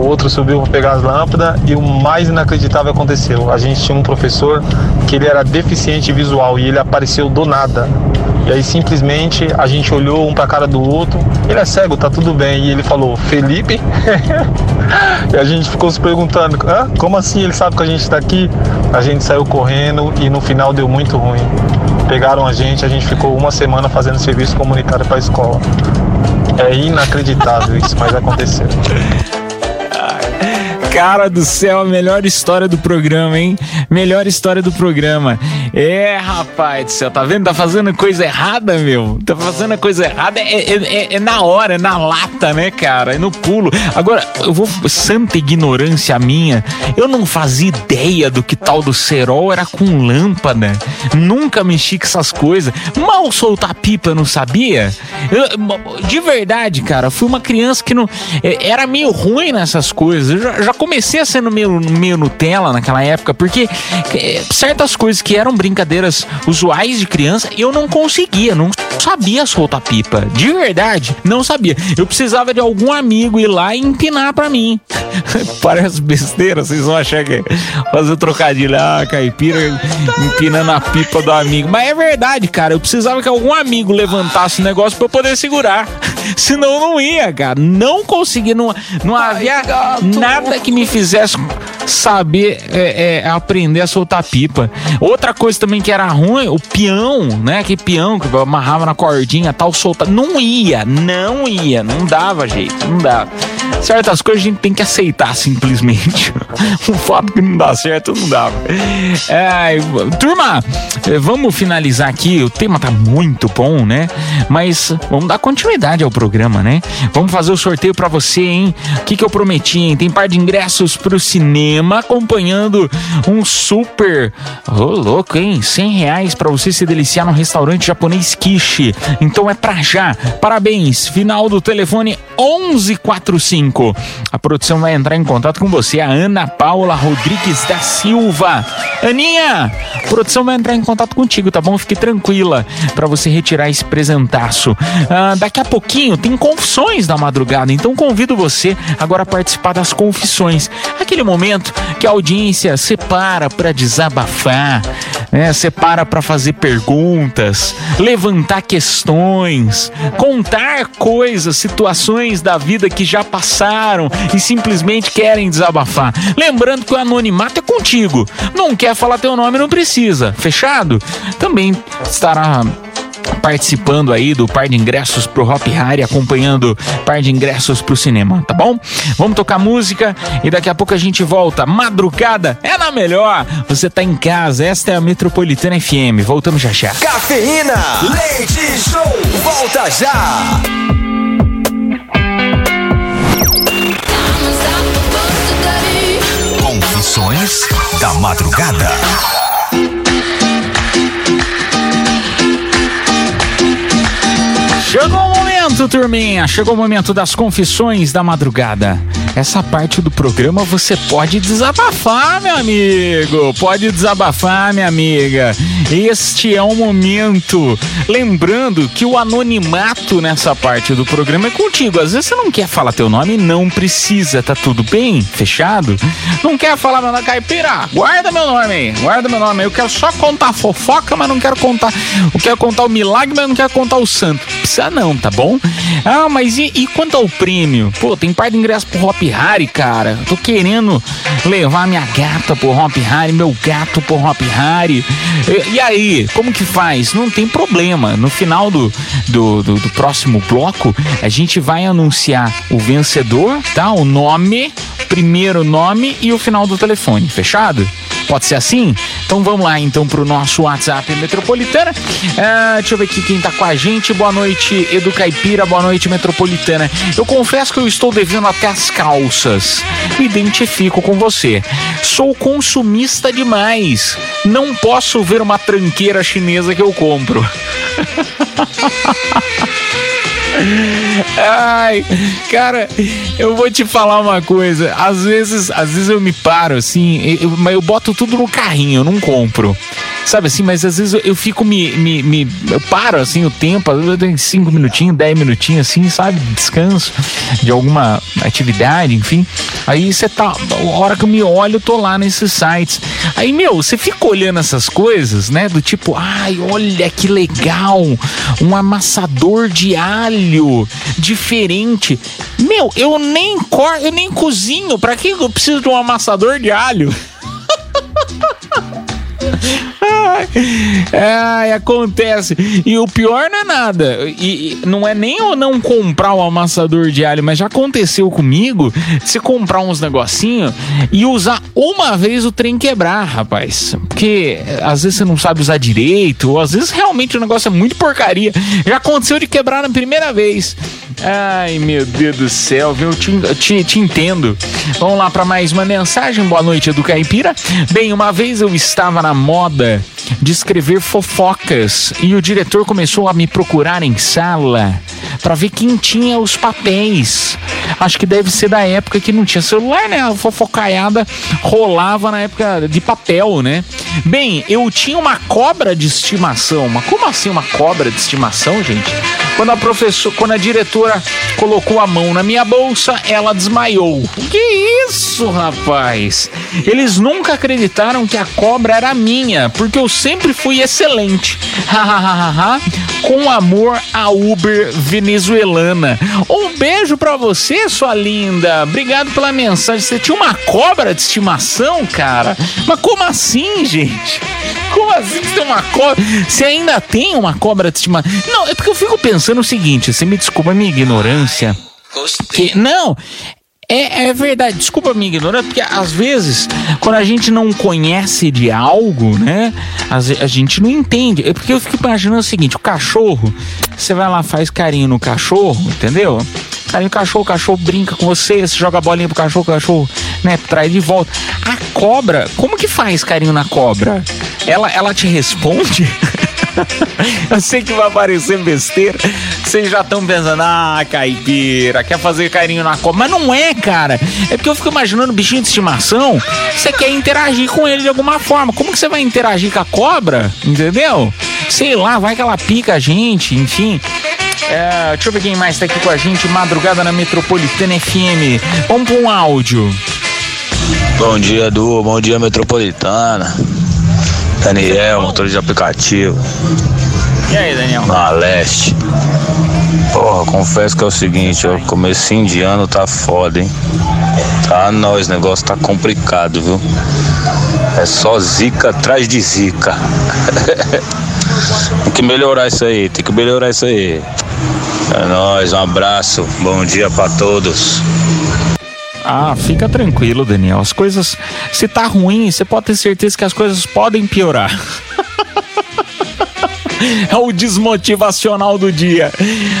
o outro subiu para pegar as lâmpadas e o mais inacreditável aconteceu. A gente tinha um professor que ele era deficiente visual e ele apareceu do nada. E aí simplesmente a gente olhou um para a cara do outro. Ele é cego, tá tudo bem. E ele falou: "Felipe?" e a gente ficou se perguntando: Hã? "Como assim ele sabe que a gente está aqui?" A gente saiu correndo e no final deu muito ruim. pegaram a gente, a gente ficou uma semana fazendo serviço comunitário para a escola. É inacreditável isso, mas aconteceu.
Cara do céu, a melhor história do programa, hein? Melhor história do programa. É, rapaz do céu, tá vendo? Tá fazendo coisa errada, meu. Tá fazendo coisa errada. É, é- é- é na hora, é na lata, né, cara? É no pulo. Agora, eu vou. Santa ignorância minha. Eu não fazia ideia do que tal do cerol era com lâmpada. Nunca mexi com essas coisas. Mal soltar pipa, eu não sabia. Eu- de verdade, cara, fui uma criança que não. é, Era meio ruim nessas coisas. Eu já, já comecei no meio, meio Nutella naquela época, porque é, certas coisas que eram brincadeiras usuais de criança, eu não conseguia, não sabia soltar pipa. De verdade, não sabia. Eu precisava de algum amigo ir lá e empinar pra mim. Parece besteira, vocês vão achar que é fazer trocadilho, ah, caipira empinando a pipa do amigo. Mas é verdade, cara. Eu precisava que algum amigo levantasse o negócio pra eu poder segurar. Senão eu não ia, cara. Não conseguia, não, não havia nada que me fizesse saber é, é, aprender a soltar pipa. Outra coisa também que era ruim, o peão, né? Que peão que amarrava na cordinha tal, solta. Não ia, não ia, não dava jeito, não dava. Certas coisas a gente tem que aceitar simplesmente. o fato que não dá certo, não dá. É, turma, vamos finalizar aqui. O tema tá muito bom, né? Mas vamos dar continuidade ao programa, né? Vamos fazer o sorteio pra você, hein? O que, que eu prometi, hein? Tem par de ingressos pro cinema acompanhando um super. Ô, louco, hein? 100 reais pra você se deliciar no restaurante japonês Kishi. Então é pra já. Parabéns. Final do telefone 1145. A produção vai entrar em contato com você, a Ana Paula Rodrigues da Silva. Aninha, a produção vai entrar em contato contigo, tá bom? Fique tranquila pra você retirar esse presentaço. Ah, daqui a pouquinho tem confissões da madrugada, então convido você agora a participar das confissões. Aquele momento que a audiência separa pra desabafar, né? Separa pra fazer perguntas, levantar questões, contar coisas, situações da vida que já passaram e simplesmente querem desabafar. Lembrando que o anonimato é contigo. Não quer falar teu nome, não precisa. Fechado? Também estará participando aí do par de ingressos pro Hop Harry, acompanhando par de ingressos pro cinema, tá bom? Vamos tocar música e daqui a pouco a gente volta. Madrugada é na melhor. Você tá em casa, esta é a Metropolitana FM. Voltamos já já.
Cafeína, leite show, volta já.
Da madrugada.
Chegou o momento, turminha. Chegou o momento das confissões da madrugada. Essa parte do programa você pode desabafar, meu amigo. Pode desabafar, minha amiga. Este é o momento. Lembrando que o anonimato nessa parte do programa é contigo. Às vezes você não quer falar teu nome, não precisa. Tá tudo bem? Fechado? Não quer falar meu nome, caipira? Guarda meu nome aí. Guarda meu nome aí. Eu quero só contar fofoca, mas não quero contar. Eu quero contar o milagre, mas não quero contar o santo. Precisa não, tá bom? Ah, mas e, e quanto ao prêmio? Pô, tem par de ingresso pro Hop Harry, cara. Tô querendo levar minha gata pro Hop Harry, meu gato pro Hop Harry. E, e aí, como que faz? Não tem problema. No final do, do, do, do próximo bloco, a gente vai anunciar o vencedor, tá? O nome, primeiro nome e o final do telefone. Fechado? Pode ser assim? Então vamos lá então pro nosso WhatsApp Metropolitana. Ah, deixa eu ver aqui quem tá com a gente. Boa noite, Edu Caipira. Boa noite, Metropolitana. Eu confesso que eu estou devendo até as calças. Me identifico com você. Sou consumista demais. Não posso ver uma tranqueira chinesa que eu compro. Ai, cara, eu vou te falar uma coisa. Às vezes, às vezes eu me paro assim, eu- mas eu boto tudo no carrinho, eu não compro. Sabe assim, mas às vezes eu, eu fico me, me, me- Eu paro assim o tempo, às vezes eu tenho cinco minutinhos, dez minutinhos assim, sabe? Descanso de alguma atividade, enfim. Aí você tá. A hora que eu me olho, eu tô lá nesses sites. Aí, meu, você fica olhando essas coisas, né? Do tipo, ai, olha que legal! Um amassador de alho diferente. Meu, eu nem corto, eu nem cozinho. Pra que eu preciso de um amassador de alho? Ai, acontece. E o pior não é nada. E, e não é nem eu não comprar o amassador de alho, mas já aconteceu comigo você comprar uns negocinhos e usar uma vez o trem quebrar, rapaz. Porque eh, às vezes você não sabe usar direito, ou às vezes realmente o negócio é muito porcaria. Já aconteceu de quebrar na primeira vez. Ai, meu Deus do céu, viu? Eu te, te, te entendo. Vamos lá para mais uma mensagem. Boa noite, do Caipira. Bem, uma vez eu estava na moda de escrever fofocas e o diretor começou a me procurar em sala para ver quem tinha os papéis. Acho que deve ser da época que não tinha celular, né? A fofocaiada rolava na época de papel, né? Bem, eu tinha uma cobra de estimação. Mas como assim uma cobra de estimação, gente? Quando a professora, quando a diretora colocou a mão na minha bolsa, ela desmaiou. Que isso, rapaz? Eles nunca acreditaram que a cobra era minha, porque eu sempre fui excelente. Com amor a Uber venezuelana. Um beijo pra você, sua linda. Obrigado pela mensagem. Você tinha uma cobra de estimação, cara? Mas como assim, gente? Como você tem uma cobra? Você ainda tem uma cobra de estimação? Não, é porque eu fico pensando o seguinte, você me desculpa a minha ignorância. Que, não, é, é verdade, desculpa a minha ignorância, porque às vezes, quando a gente não conhece de algo, né, ve- a gente não entende. É porque eu fico imaginando o seguinte: o cachorro, você vai lá, faz carinho no cachorro, entendeu? Carinho no cachorro, o cachorro brinca com você, você joga a bolinha pro cachorro, o cachorro, né, traz de volta. A cobra, como que faz carinho na cobra? Ela, ela te responde? Eu sei que vai parecer besteira. Vocês já estão pensando, ah, caipira, quer fazer carinho na cobra. Mas não é, cara. É porque eu fico imaginando bichinho de estimação. Você quer interagir com ele de alguma forma. Como que você vai interagir com a cobra? Entendeu? Sei lá, vai que ela pica a gente, enfim. É, deixa eu ver quem mais tá aqui com a gente. Madrugada na Metropolitana FM. Vamos pra um áudio.
Bom dia, Edu. Bom dia, Metropolitana. Daniel, motorista de aplicativo.
E aí, Daniel?
Na leste. Porra, confesso que é o seguinte, ó, comecinho de ano tá foda, hein? Tá nós, o negócio tá complicado, viu? É só zica atrás de zica. tem que melhorar isso aí, tem que melhorar isso aí. É nóis, um abraço, bom dia pra todos.
Ah, fica tranquilo, Daniel. As coisas, se tá ruim, você pode ter certeza que as coisas podem piorar. É o desmotivacional do dia.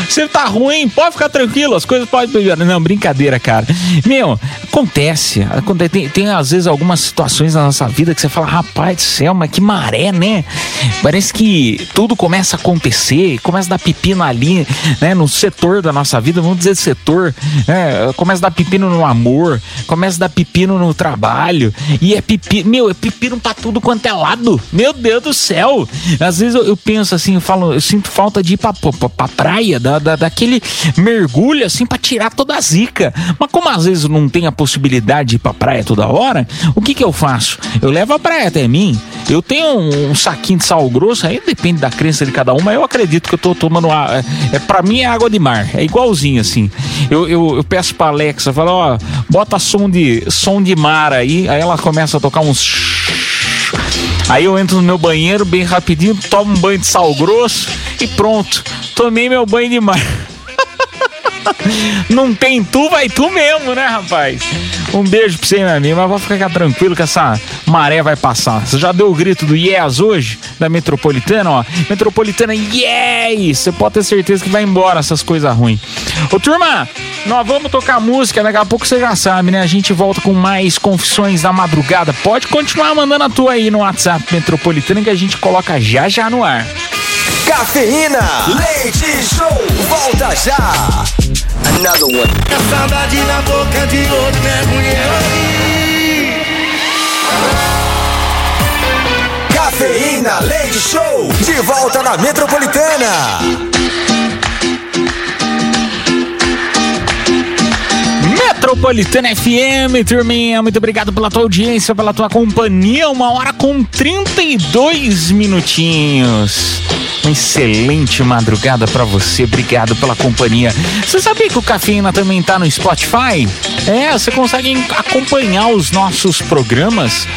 Se tá ruim, pode ficar tranquilo, as coisas podem piorar. Não, brincadeira, cara. Meu, acontece. acontece tem, tem, às vezes algumas situações na nossa vida que você fala, rapaz do céu, mas que maré, né? Parece que tudo começa a acontecer, começa a dar pepino ali, né? No setor da nossa vida, vamos dizer setor, né? Começa a dar pepino no amor, começa a dar pepino no trabalho, e é pepino, meu, é pepino pra tudo quanto é lado. Meu Deus do céu. Às vezes eu, eu penso assim, eu falo, eu sinto falta de ir pra, pra, pra praia, da, da, daquele mergulho assim pra tirar toda a zica. Mas como às vezes não tem a possibilidade de ir pra praia toda hora, o que que eu faço? Eu levo a praia até mim. Eu tenho um, um saquinho de sal grosso, aí depende da crença de cada um, mas eu acredito que eu tô tomando a, é, é para mim é água de mar, é igualzinho assim. Eu, eu, eu peço pra Alexa, falo, ó, bota som de som de mar aí, aí ela começa a tocar uns Aí eu entro no meu banheiro bem rapidinho, tomo um banho de sal grosso e pronto. Tomei meu banho de mar. Não tem tu, vai tu mesmo, né, rapaz? Um beijo pra você, meu amigo. Mas vou ficar tranquilo que essa maré vai passar. Você já deu o grito do yes hoje? Da Metropolitana, ó. Metropolitana, yes! Você pode ter certeza que vai embora essas coisas ruins. Ô, turma, nós vamos tocar música. Daqui a pouco você já sabe, né? A gente volta com mais confissões da madrugada. Pode continuar mandando a tua aí no WhatsApp Metropolitana que a gente coloca já já no ar.
Cafeína, leite show, volta já. Another one.
A saudade na boca de outro é mulher
Cafeína, leite show, de volta na Metropolitana.
Metropolitana FM, turminha, muito obrigado pela tua audiência, pela tua companhia. Uma hora com 32 minutinhos. Excelente madrugada pra você, obrigado pela companhia. Você sabia que o Cafeína também tá no Spotify? É, você consegue acompanhar os nossos programas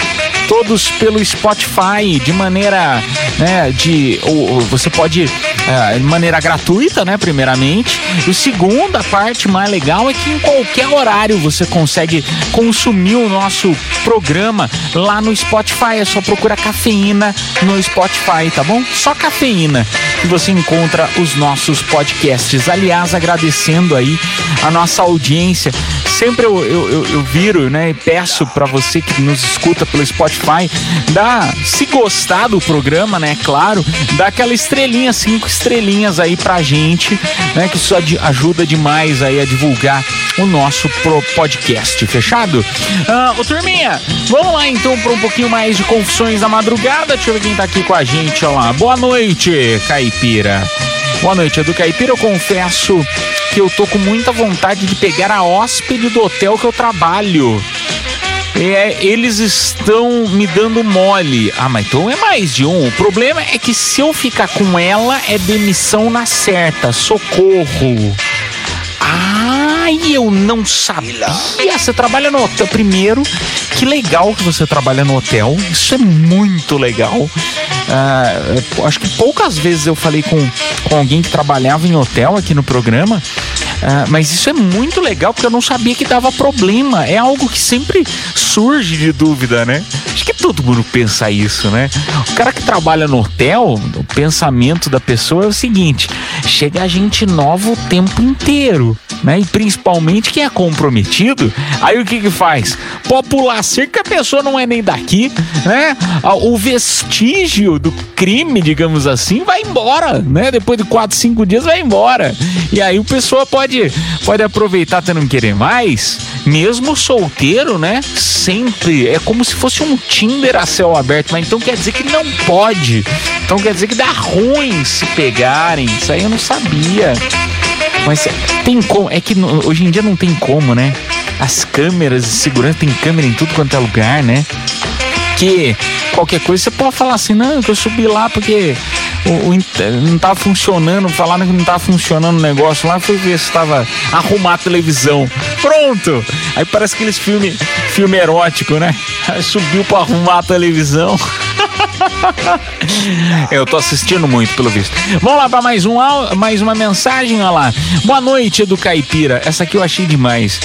todos pelo Spotify, de maneira, né, de, ou, ou você pode, eh, de maneira gratuita, né, primeiramente. E o segundo, a parte mais legal é que em qualquer horário você consegue consumir o nosso programa lá no Spotify. É só procurar cafeína no Spotify, tá bom? Só cafeína que você encontra os nossos podcasts. Aliás, agradecendo aí a nossa audiência. Sempre eu, eu, eu, eu viro, né, e peço para você que nos escuta pelo Spotify, dá, se gostar do programa, né, claro, dá aquela estrelinha, cinco estrelinhas aí pra gente, né, que isso ajuda demais aí a divulgar o nosso podcast, fechado? Ah, ô turminha, vamos lá então para um pouquinho mais de confissões da madrugada. Deixa eu ver quem tá aqui com a gente, ó lá. Boa noite, Caipira. Boa noite, Edu Caipira. Eu confesso que eu tô com muita vontade de pegar a hóspede do hotel que eu trabalho. É, eles estão me dando mole. Ah, mas então é mais de um. O problema é que se eu ficar com ela, é demissão na certa. Socorro. Ai, eu não sabia. Você trabalha no hotel. Primeiro, que legal que você trabalha no hotel. Isso é muito legal. Eu acho que poucas vezes eu falei com, com alguém que trabalhava em hotel aqui no programa. Ah, mas isso é muito legal porque eu não sabia que dava problema. É algo que sempre surge de dúvida, né? Acho que todo mundo pensa isso, né? O cara que trabalha no hotel, o pensamento da pessoa é o seguinte: chega gente nova o tempo inteiro, né? E principalmente quem é comprometido, aí o que que faz? Pode pular cerca, a pessoa não é nem daqui, né? Ah, O vestígio do crime, digamos assim, vai embora, né? Depois de quatro, cinco dias vai embora. E aí o pessoa pode, pode aproveitar até não querer mais, mesmo solteiro, né? Sempre é como se fosse um Tinder a céu aberto, mas então quer dizer que não pode. Então quer dizer que dá ruim se pegarem. Isso aí eu não sabia. Mas tem como, é que hoje em dia não tem como, né? As câmeras de segurança tem câmera em tudo quanto é lugar, né? Que qualquer coisa você pode falar assim, não, que eu subi lá porque o, o não tava funcionando, falaram que não tava funcionando o negócio lá, fui ver se tava arrumar a televisão. Pronto! Aí parece aqueles filme, filme erótico, né? Subiu pra arrumar a televisão. Eu tô assistindo muito, pelo visto. Vamos lá para mais um mais uma mensagem, olha lá. Boa noite, do Caipira. Essa aqui eu achei demais.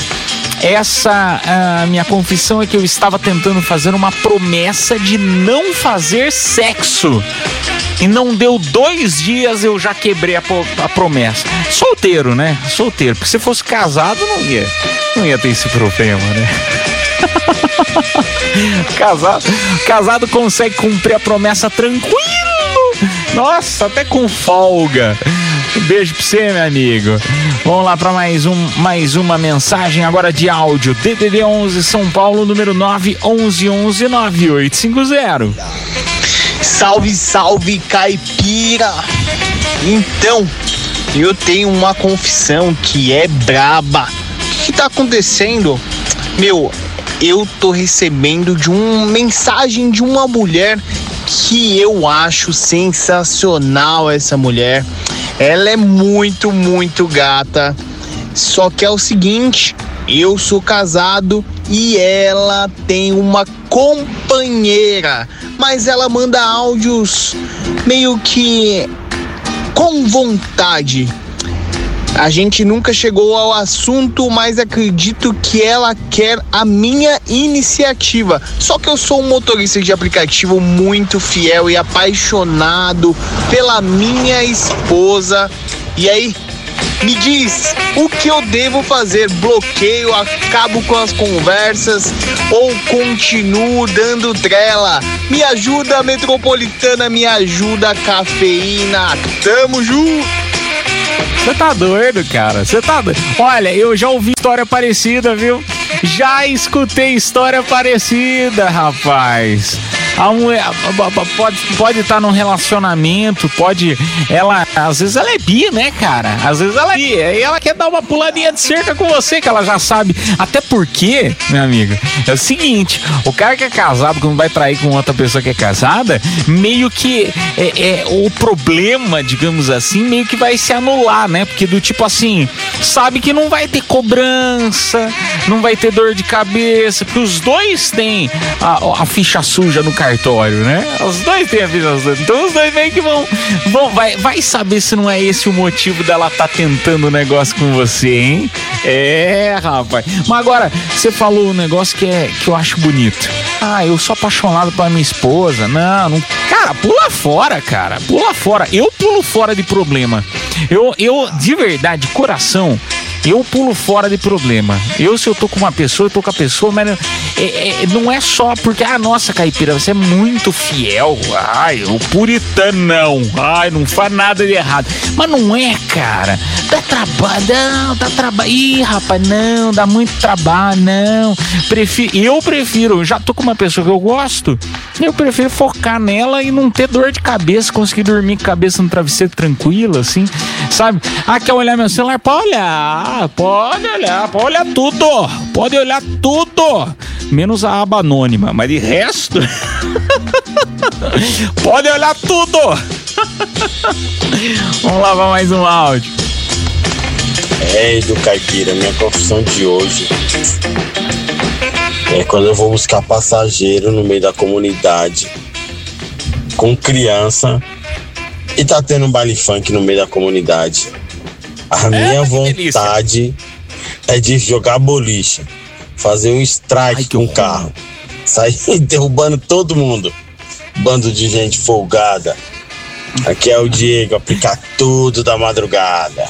Essa minha confissão é que eu estava tentando fazer uma promessa de não fazer sexo. E não deu dois dias eu já quebrei a, a promessa. Solteiro, né? Solteiro. Porque se fosse casado, não ia, não ia ter esse problema, né? casado, casado consegue cumprir a promessa tranquilo. Nossa, até com folga. Um beijo pra você, meu amigo. Vamos lá para mais um, mais uma mensagem agora de áudio. DDD 11 São Paulo, número 9 11 11 9850.
Salve, salve, caipira! Então, eu tenho uma confissão que é braba. O que, tá acontecendo? Meu, eu tô recebendo de uma mensagem de uma mulher que eu acho sensacional essa mulher. Ela é muito, muito gata. Só que é o seguinte, eu sou casado e ela tem uma companheira, mas ela manda áudios meio que com vontade. A gente nunca chegou ao assunto, mas acredito que ela quer a minha iniciativa. Só que eu sou um motorista de aplicativo muito fiel e apaixonado pela minha esposa. E aí, me diz o que eu devo fazer? Bloqueio, acabo com as conversas ou continuo dando trela? Me ajuda, Metropolitana, me ajuda, cafeína. Tamo junto!
Você tá doido, cara? Você tá doido? Olha, eu já ouvi história parecida, viu? Já escutei história parecida, rapaz. A mulher a- a- a- pode pode estar num relacionamento, pode ela às vezes ela é bi, né, cara? Às vezes ela é bi, aí ela quer dar uma puladinha de cerca com você que ela já sabe. Até porque, minha amiga, é o seguinte, o cara que é casado quando vai trair com outra pessoa que é casada, meio que é, é o problema, digamos assim, meio que vai se anular, né? Porque do tipo assim, sabe que não vai ter cobrança, não vai ter dor de cabeça, porque os dois têm a, a ficha suja no cartório, né? Os dois têm a suja. Então os dois meio que vão. vão vai, vai saber se não é esse o motivo dela tá tentando o negócio com você, hein? É, rapaz. Mas agora, você falou um negócio que, é, que eu acho bonito. Ah, eu sou apaixonado pela minha esposa. Não, não. Cara, pula fora, cara. Pula fora. Eu pulo fora de problema. Eu, eu de verdade, de coração, eu pulo fora de problema. Eu, se eu tô com uma pessoa, eu tô com a pessoa, mas é, é- não é só porque, ah, nossa, caipira, você é muito fiel. Ai, o puritanão. Ai, não faz nada de errado. Mas não é, cara. Dá trabalho, não, dá trabalho. Ih, rapaz, não, dá muito trabalho, não. Prefiro, eu prefiro, já tô com uma pessoa que eu gosto, eu prefiro focar nela e não ter dor de cabeça, conseguir dormir com a cabeça no travesseiro tranquilo, assim, sabe? Ah, quer olhar meu celular? Pode olhar, pode olhar, pode olhar tudo, pode olhar tudo, menos a aba anônima, mas de resto, pode olhar tudo. Vamos lavar mais um áudio.
Ei, do caipira, minha confissão de hoje é quando eu vou buscar passageiro no meio da comunidade com criança e tá tendo um baile funk no meio da comunidade. A minha vontade é de jogar boliche, fazer um strike com o carro, sair derrubando todo mundo. Bando de gente folgada. Aqui é o Diego, aplicar tudo da madrugada.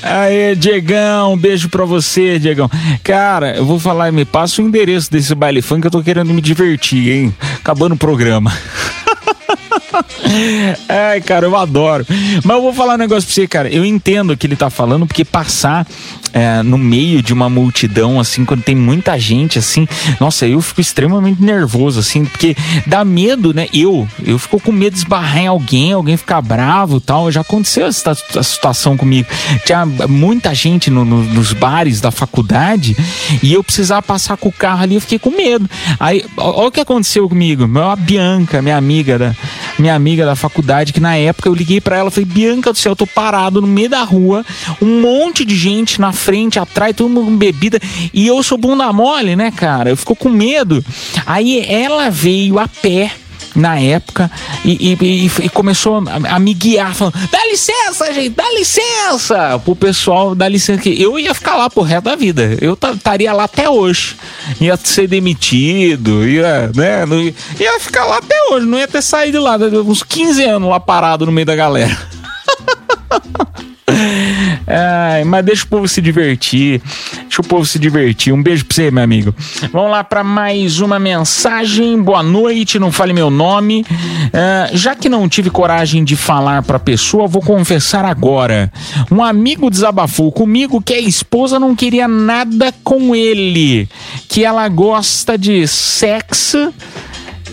Aê, Diegão, um beijo pra você, Diegão. Cara, eu vou falar, me passa o endereço desse baile funk que eu tô querendo me divertir, hein? Acabando o programa. Ai, cara, eu adoro. Mas eu vou falar um negócio pra você, cara. Eu entendo o que ele tá falando, porque passar é, no meio de uma multidão, assim, quando tem muita gente, assim, nossa, eu fico extremamente nervoso, assim, porque dá medo, né? Eu, eu fico com medo de esbarrar em alguém, alguém ficar bravo tal. Já aconteceu essa essa situação comigo. Tinha muita gente no- no- nos bares da faculdade e eu precisava passar com o carro ali, eu fiquei com medo. Aí, olha o que aconteceu comigo. A Bianca, minha amiga da minha amiga da faculdade, que na época eu liguei pra ela, falei: "Bianca do céu, eu tô parado no meio da rua, um monte de gente na frente, atrás, todo mundo com bebida, e eu sou bunda mole, né, cara? Eu fico com medo". Aí ela veio a pé na época e, e- e- começou a, a me guiar, falando: dá licença, gente, dá licença pro pessoal, dá licença. Que eu ia ficar lá pro resto da vida, eu ta- estaria lá até hoje, ia ser demitido, ia, né, ia, ia ficar lá até hoje, não ia ter saído lá, uns 15 anos lá parado no meio da galera. Mas deixa o povo se divertir. Deixa o povo se divertir. Um beijo pra você, meu amigo. Vamos lá para mais uma mensagem. Boa noite, não fale meu nome. Ah, já que não tive coragem de falar pra pessoa, vou confessar agora. Um amigo desabafou comigo que a esposa não queria nada com ele, que ela gosta de sexo.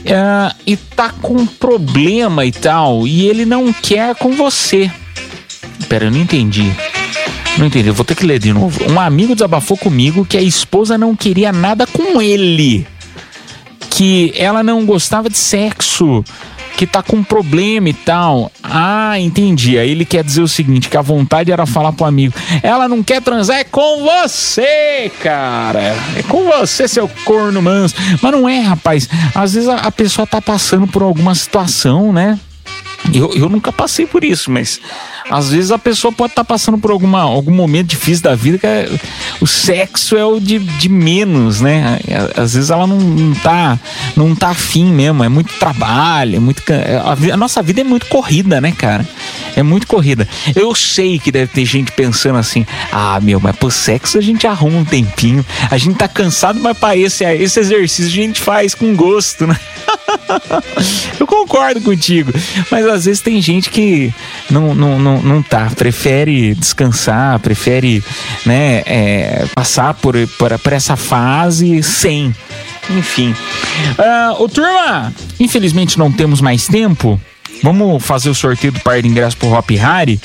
ah, e tá com problema e tal, e ele não quer com você. Pera, eu não entendi. Não entendi, vou ter que ler de novo. Um amigo desabafou comigo que a esposa não queria nada com ele. Que ela não gostava de sexo. Que tá com problema e tal. Ah, entendi. Aí ele quer dizer o seguinte: que a vontade era falar pro amigo: ela não quer transar, é com você, cara. É com você, seu corno manso. Mas não é, rapaz. Às vezes a, a pessoa tá passando por alguma situação, né? Eu, eu nunca passei por isso, mas às vezes a pessoa pode estar passando por alguma, algum momento difícil da vida que é- o sexo é o de, de menos, né? Às vezes ela não, não tá não tá afim mesmo, é muito trabalho, é muito ca- a, a nossa vida é muito corrida, né, cara? É muito corrida. Eu sei que deve ter gente pensando assim: "Ah, meu, mas pro sexo a gente arruma um tempinho. A gente tá cansado, mas para esse esse exercício a gente faz com gosto, né?" Eu concordo contigo. Mas às vezes tem gente que não, não, não, não tá, prefere descansar, prefere né, é, passar por, por, por essa fase sem. Enfim. Ah, ô turma, infelizmente não temos mais tempo. Vamos fazer o sorteio do par de ingresso pro Hop Harry.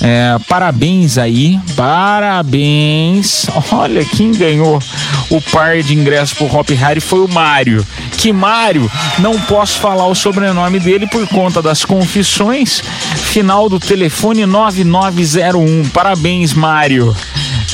É, parabéns aí, parabéns. Olha, quem ganhou o par de ingressos pro Hop Harry foi o Mário. Que Mário, não posso falar o sobrenome dele por conta das confissões. Final do telefone 9901. Parabéns, Mário.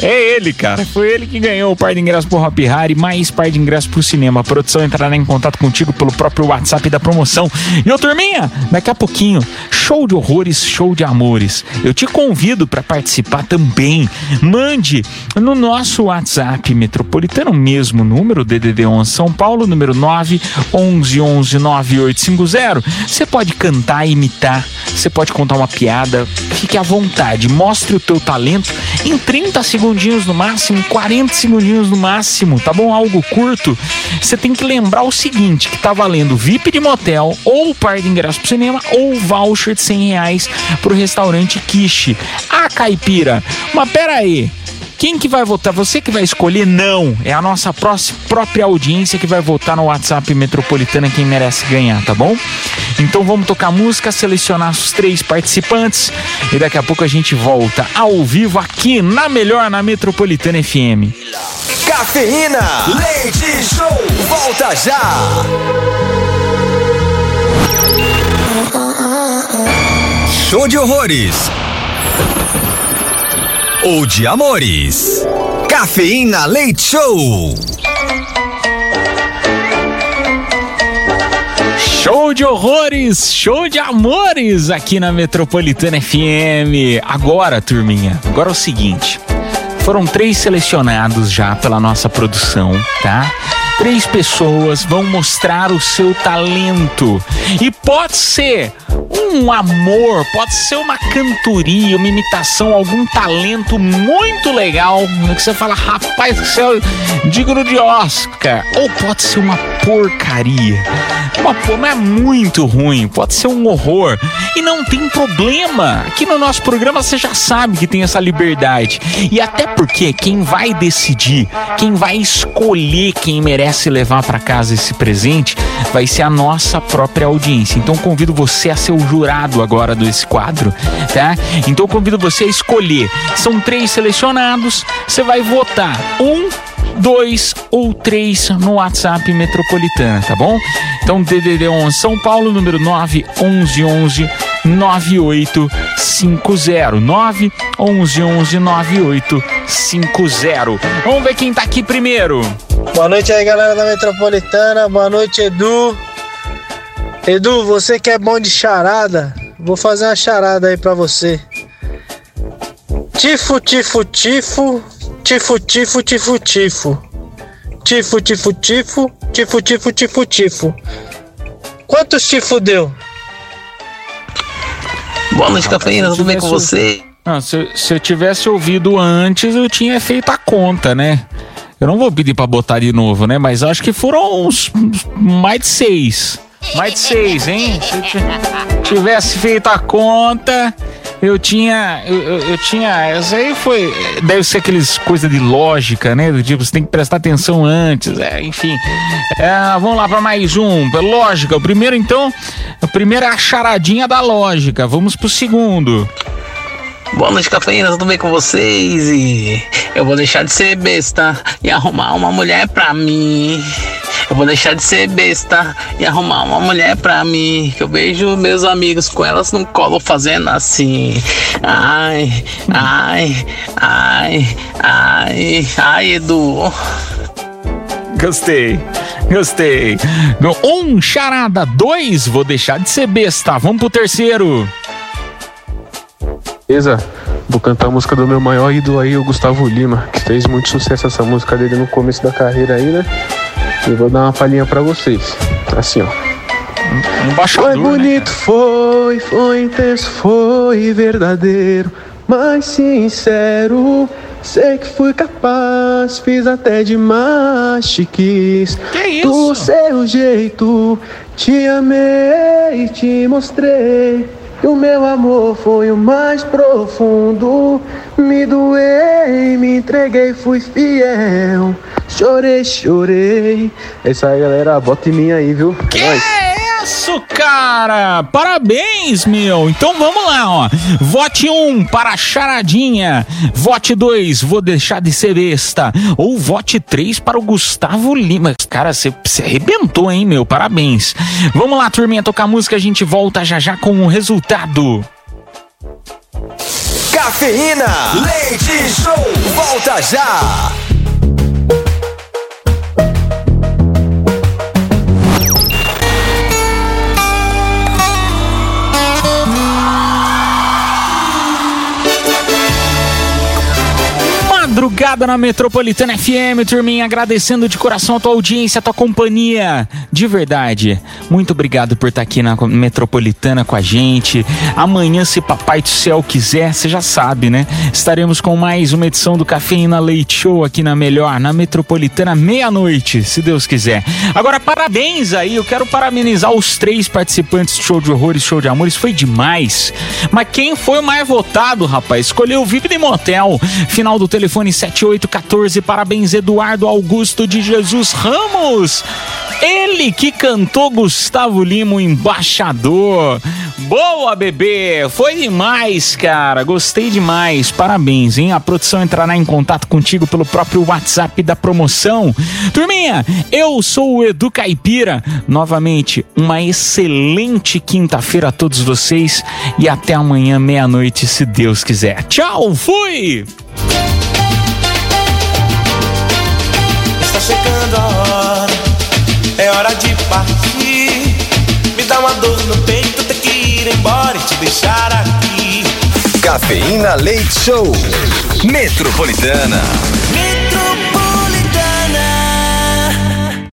É ele, cara. Foi ele que ganhou o par de ingressos pro Hop Harry, mais par de ingressos pro cinema. A produção entrará em contato contigo pelo próprio WhatsApp da promoção. E ô turminha, daqui a pouquinho, show de horrores, show de amores. Eu te convido para participar também. Mande no nosso WhatsApp metropolitano mesmo, número DDD 11 São Paulo, número 9 11 11 9850. Você pode cantar, imitar, você pode contar uma piada, fique à vontade, mostre o teu talento em 30 segundinhos no máximo, 40 segundinhos no máximo, tá bom? Algo curto. Você tem que lembrar o seguinte, que tá valendo VIP de motel, ou par de ingresso pro cinema, ou voucher de 100 reais pro restaurante Kishi. Ah, caipira, mas pera aí. Quem que vai votar? Você que vai escolher? Não. É a nossa própria audiência que vai votar no WhatsApp Metropolitana quem merece ganhar, tá bom? Então vamos tocar música, selecionar os três participantes e daqui a pouco a gente volta ao vivo aqui na melhor na Metropolitana FM.
Cafeína, leite show, volta já. Show de horrores. Ou de amores. Cafeína Leite Show.
Show de horrores, show de amores aqui na Metropolitana FM. Agora, turminha, agora é o seguinte. Foram três selecionados já pela nossa produção, tá? Três pessoas vão mostrar o seu talento. E pode ser um amor, pode ser uma cantoria, uma imitação, algum talento muito legal. Que você fala, rapaz, isso é digno de Oscar. Ou pode ser uma porcaria. Uma porra é muito ruim, pode ser um horror. E não tem problema. Aqui no nosso programa você já sabe que tem essa liberdade. E até porque quem vai decidir, quem vai escolher quem merece levar para casa esse presente, vai ser a nossa própria audiência. Então convido você a ser o jurado agora desse quadro, tá? Então convido você a escolher. São três selecionados, você vai votar um dois ou três no WhatsApp Metropolitana, tá bom? Então DDD 11 São Paulo, número 9 11 11 9850 9 11 11 9850. Vamos ver quem tá aqui primeiro.
Boa noite aí, galera da Metropolitana. Boa noite, Edu. Edu, você que é bom de charada, vou fazer uma charada aí pra você. Tifo, tifo, tifo, tifo, tifo, tifo, tifo. Tifo, tifo, tifo, tifo, tifo, tifo, tifo. Quantos tifo deu?
Boa noite, cafeína, tudo bem com você?
Ah, se, se eu tivesse ouvido antes, eu tinha feito a conta, né? Eu não vou pedir pra botar de novo, né? Mas acho que foram uns, uns mais de seis. Mais de seis, hein? Se eu ti- tivesse feito a conta, eu tinha. Eu, eu, eu tinha. Essa aí foi. Deve ser aqueles coisa de lógica, né? Do tipo, você tem que prestar atenção antes. É, enfim. É, vamos lá pra mais um. Lógica. O primeiro, então. O primeiro a charadinha da lógica. Vamos pro segundo.
Boa noite, cafeína, tudo bem com vocês? E eu vou deixar de ser besta e arrumar uma mulher pra mim. Eu vou deixar de ser besta e arrumar uma mulher pra mim. Que eu vejo meus amigos com elas no colo fazendo assim. Ai, ai, ai, ai, ai, Edu.
Gostei, gostei. Um charada, dois, vou deixar de ser besta. Vamos pro terceiro.
Beleza? Vou cantar a música do meu maior ídolo aí, o Gustavo Lima, que fez muito sucesso essa música dele no começo da carreira aí, né? E vou dar uma palhinha pra vocês. Assim, ó. Foi bonito, foi, foi intenso, foi verdadeiro, mas sincero. Sei que fui capaz, fiz até demais, te quis. Do seu jeito, te amei, te mostrei. Que o meu amor foi o mais profundo. Me doei, me entreguei, fui fiel. Chorei, chorei. É isso aí, galera. Bota em mim aí, viu? Que é
isso, cara! Parabéns, meu! Então vamos lá, ó. Vote 1 um para a charadinha. Vote 2, vou deixar de ser besta. Ou vote 3 para o Gustavo Lima. Cara, você arrebentou, hein, meu? Parabéns. Vamos lá, turminha, tocar música. A gente volta já já com o resultado.
Cafeína, leite show, volta já.
Madrugada na Metropolitana FM, turminha, agradecendo de coração a tua audiência, a tua companhia. De verdade, muito obrigado por estar aqui na Metropolitana com a gente. Amanhã, se Papai do Céu quiser, você já sabe, né? Estaremos com mais uma edição do Cafeína Leite Show aqui na Melhor, na Metropolitana, meia-noite, se Deus quiser. Agora, parabéns aí, eu quero parabenizar os três participantes do Show de Horrores, Show de Amores, foi demais. Mas quem foi o mais votado, rapaz? Escolheu o VIP de Motel, final do telefone 7814. Parabéns, Eduardo Augusto de Jesus Ramos. Ele que cantou Gustavo Lima, embaixador. Boa, bebê! Foi demais, cara. Gostei demais. Parabéns, hein? A produção entrará em contato contigo pelo próprio WhatsApp da promoção. Turminha, eu sou o Edu Caipira. Novamente, uma excelente quinta-feira a todos vocês e até amanhã, meia-noite, se Deus quiser. Tchau, fui!
Chegando a hora, é hora de partir. Me dá uma dor no peito, ter que ir embora e te deixar aqui.
Cafeína Leite Show, Metropolitana.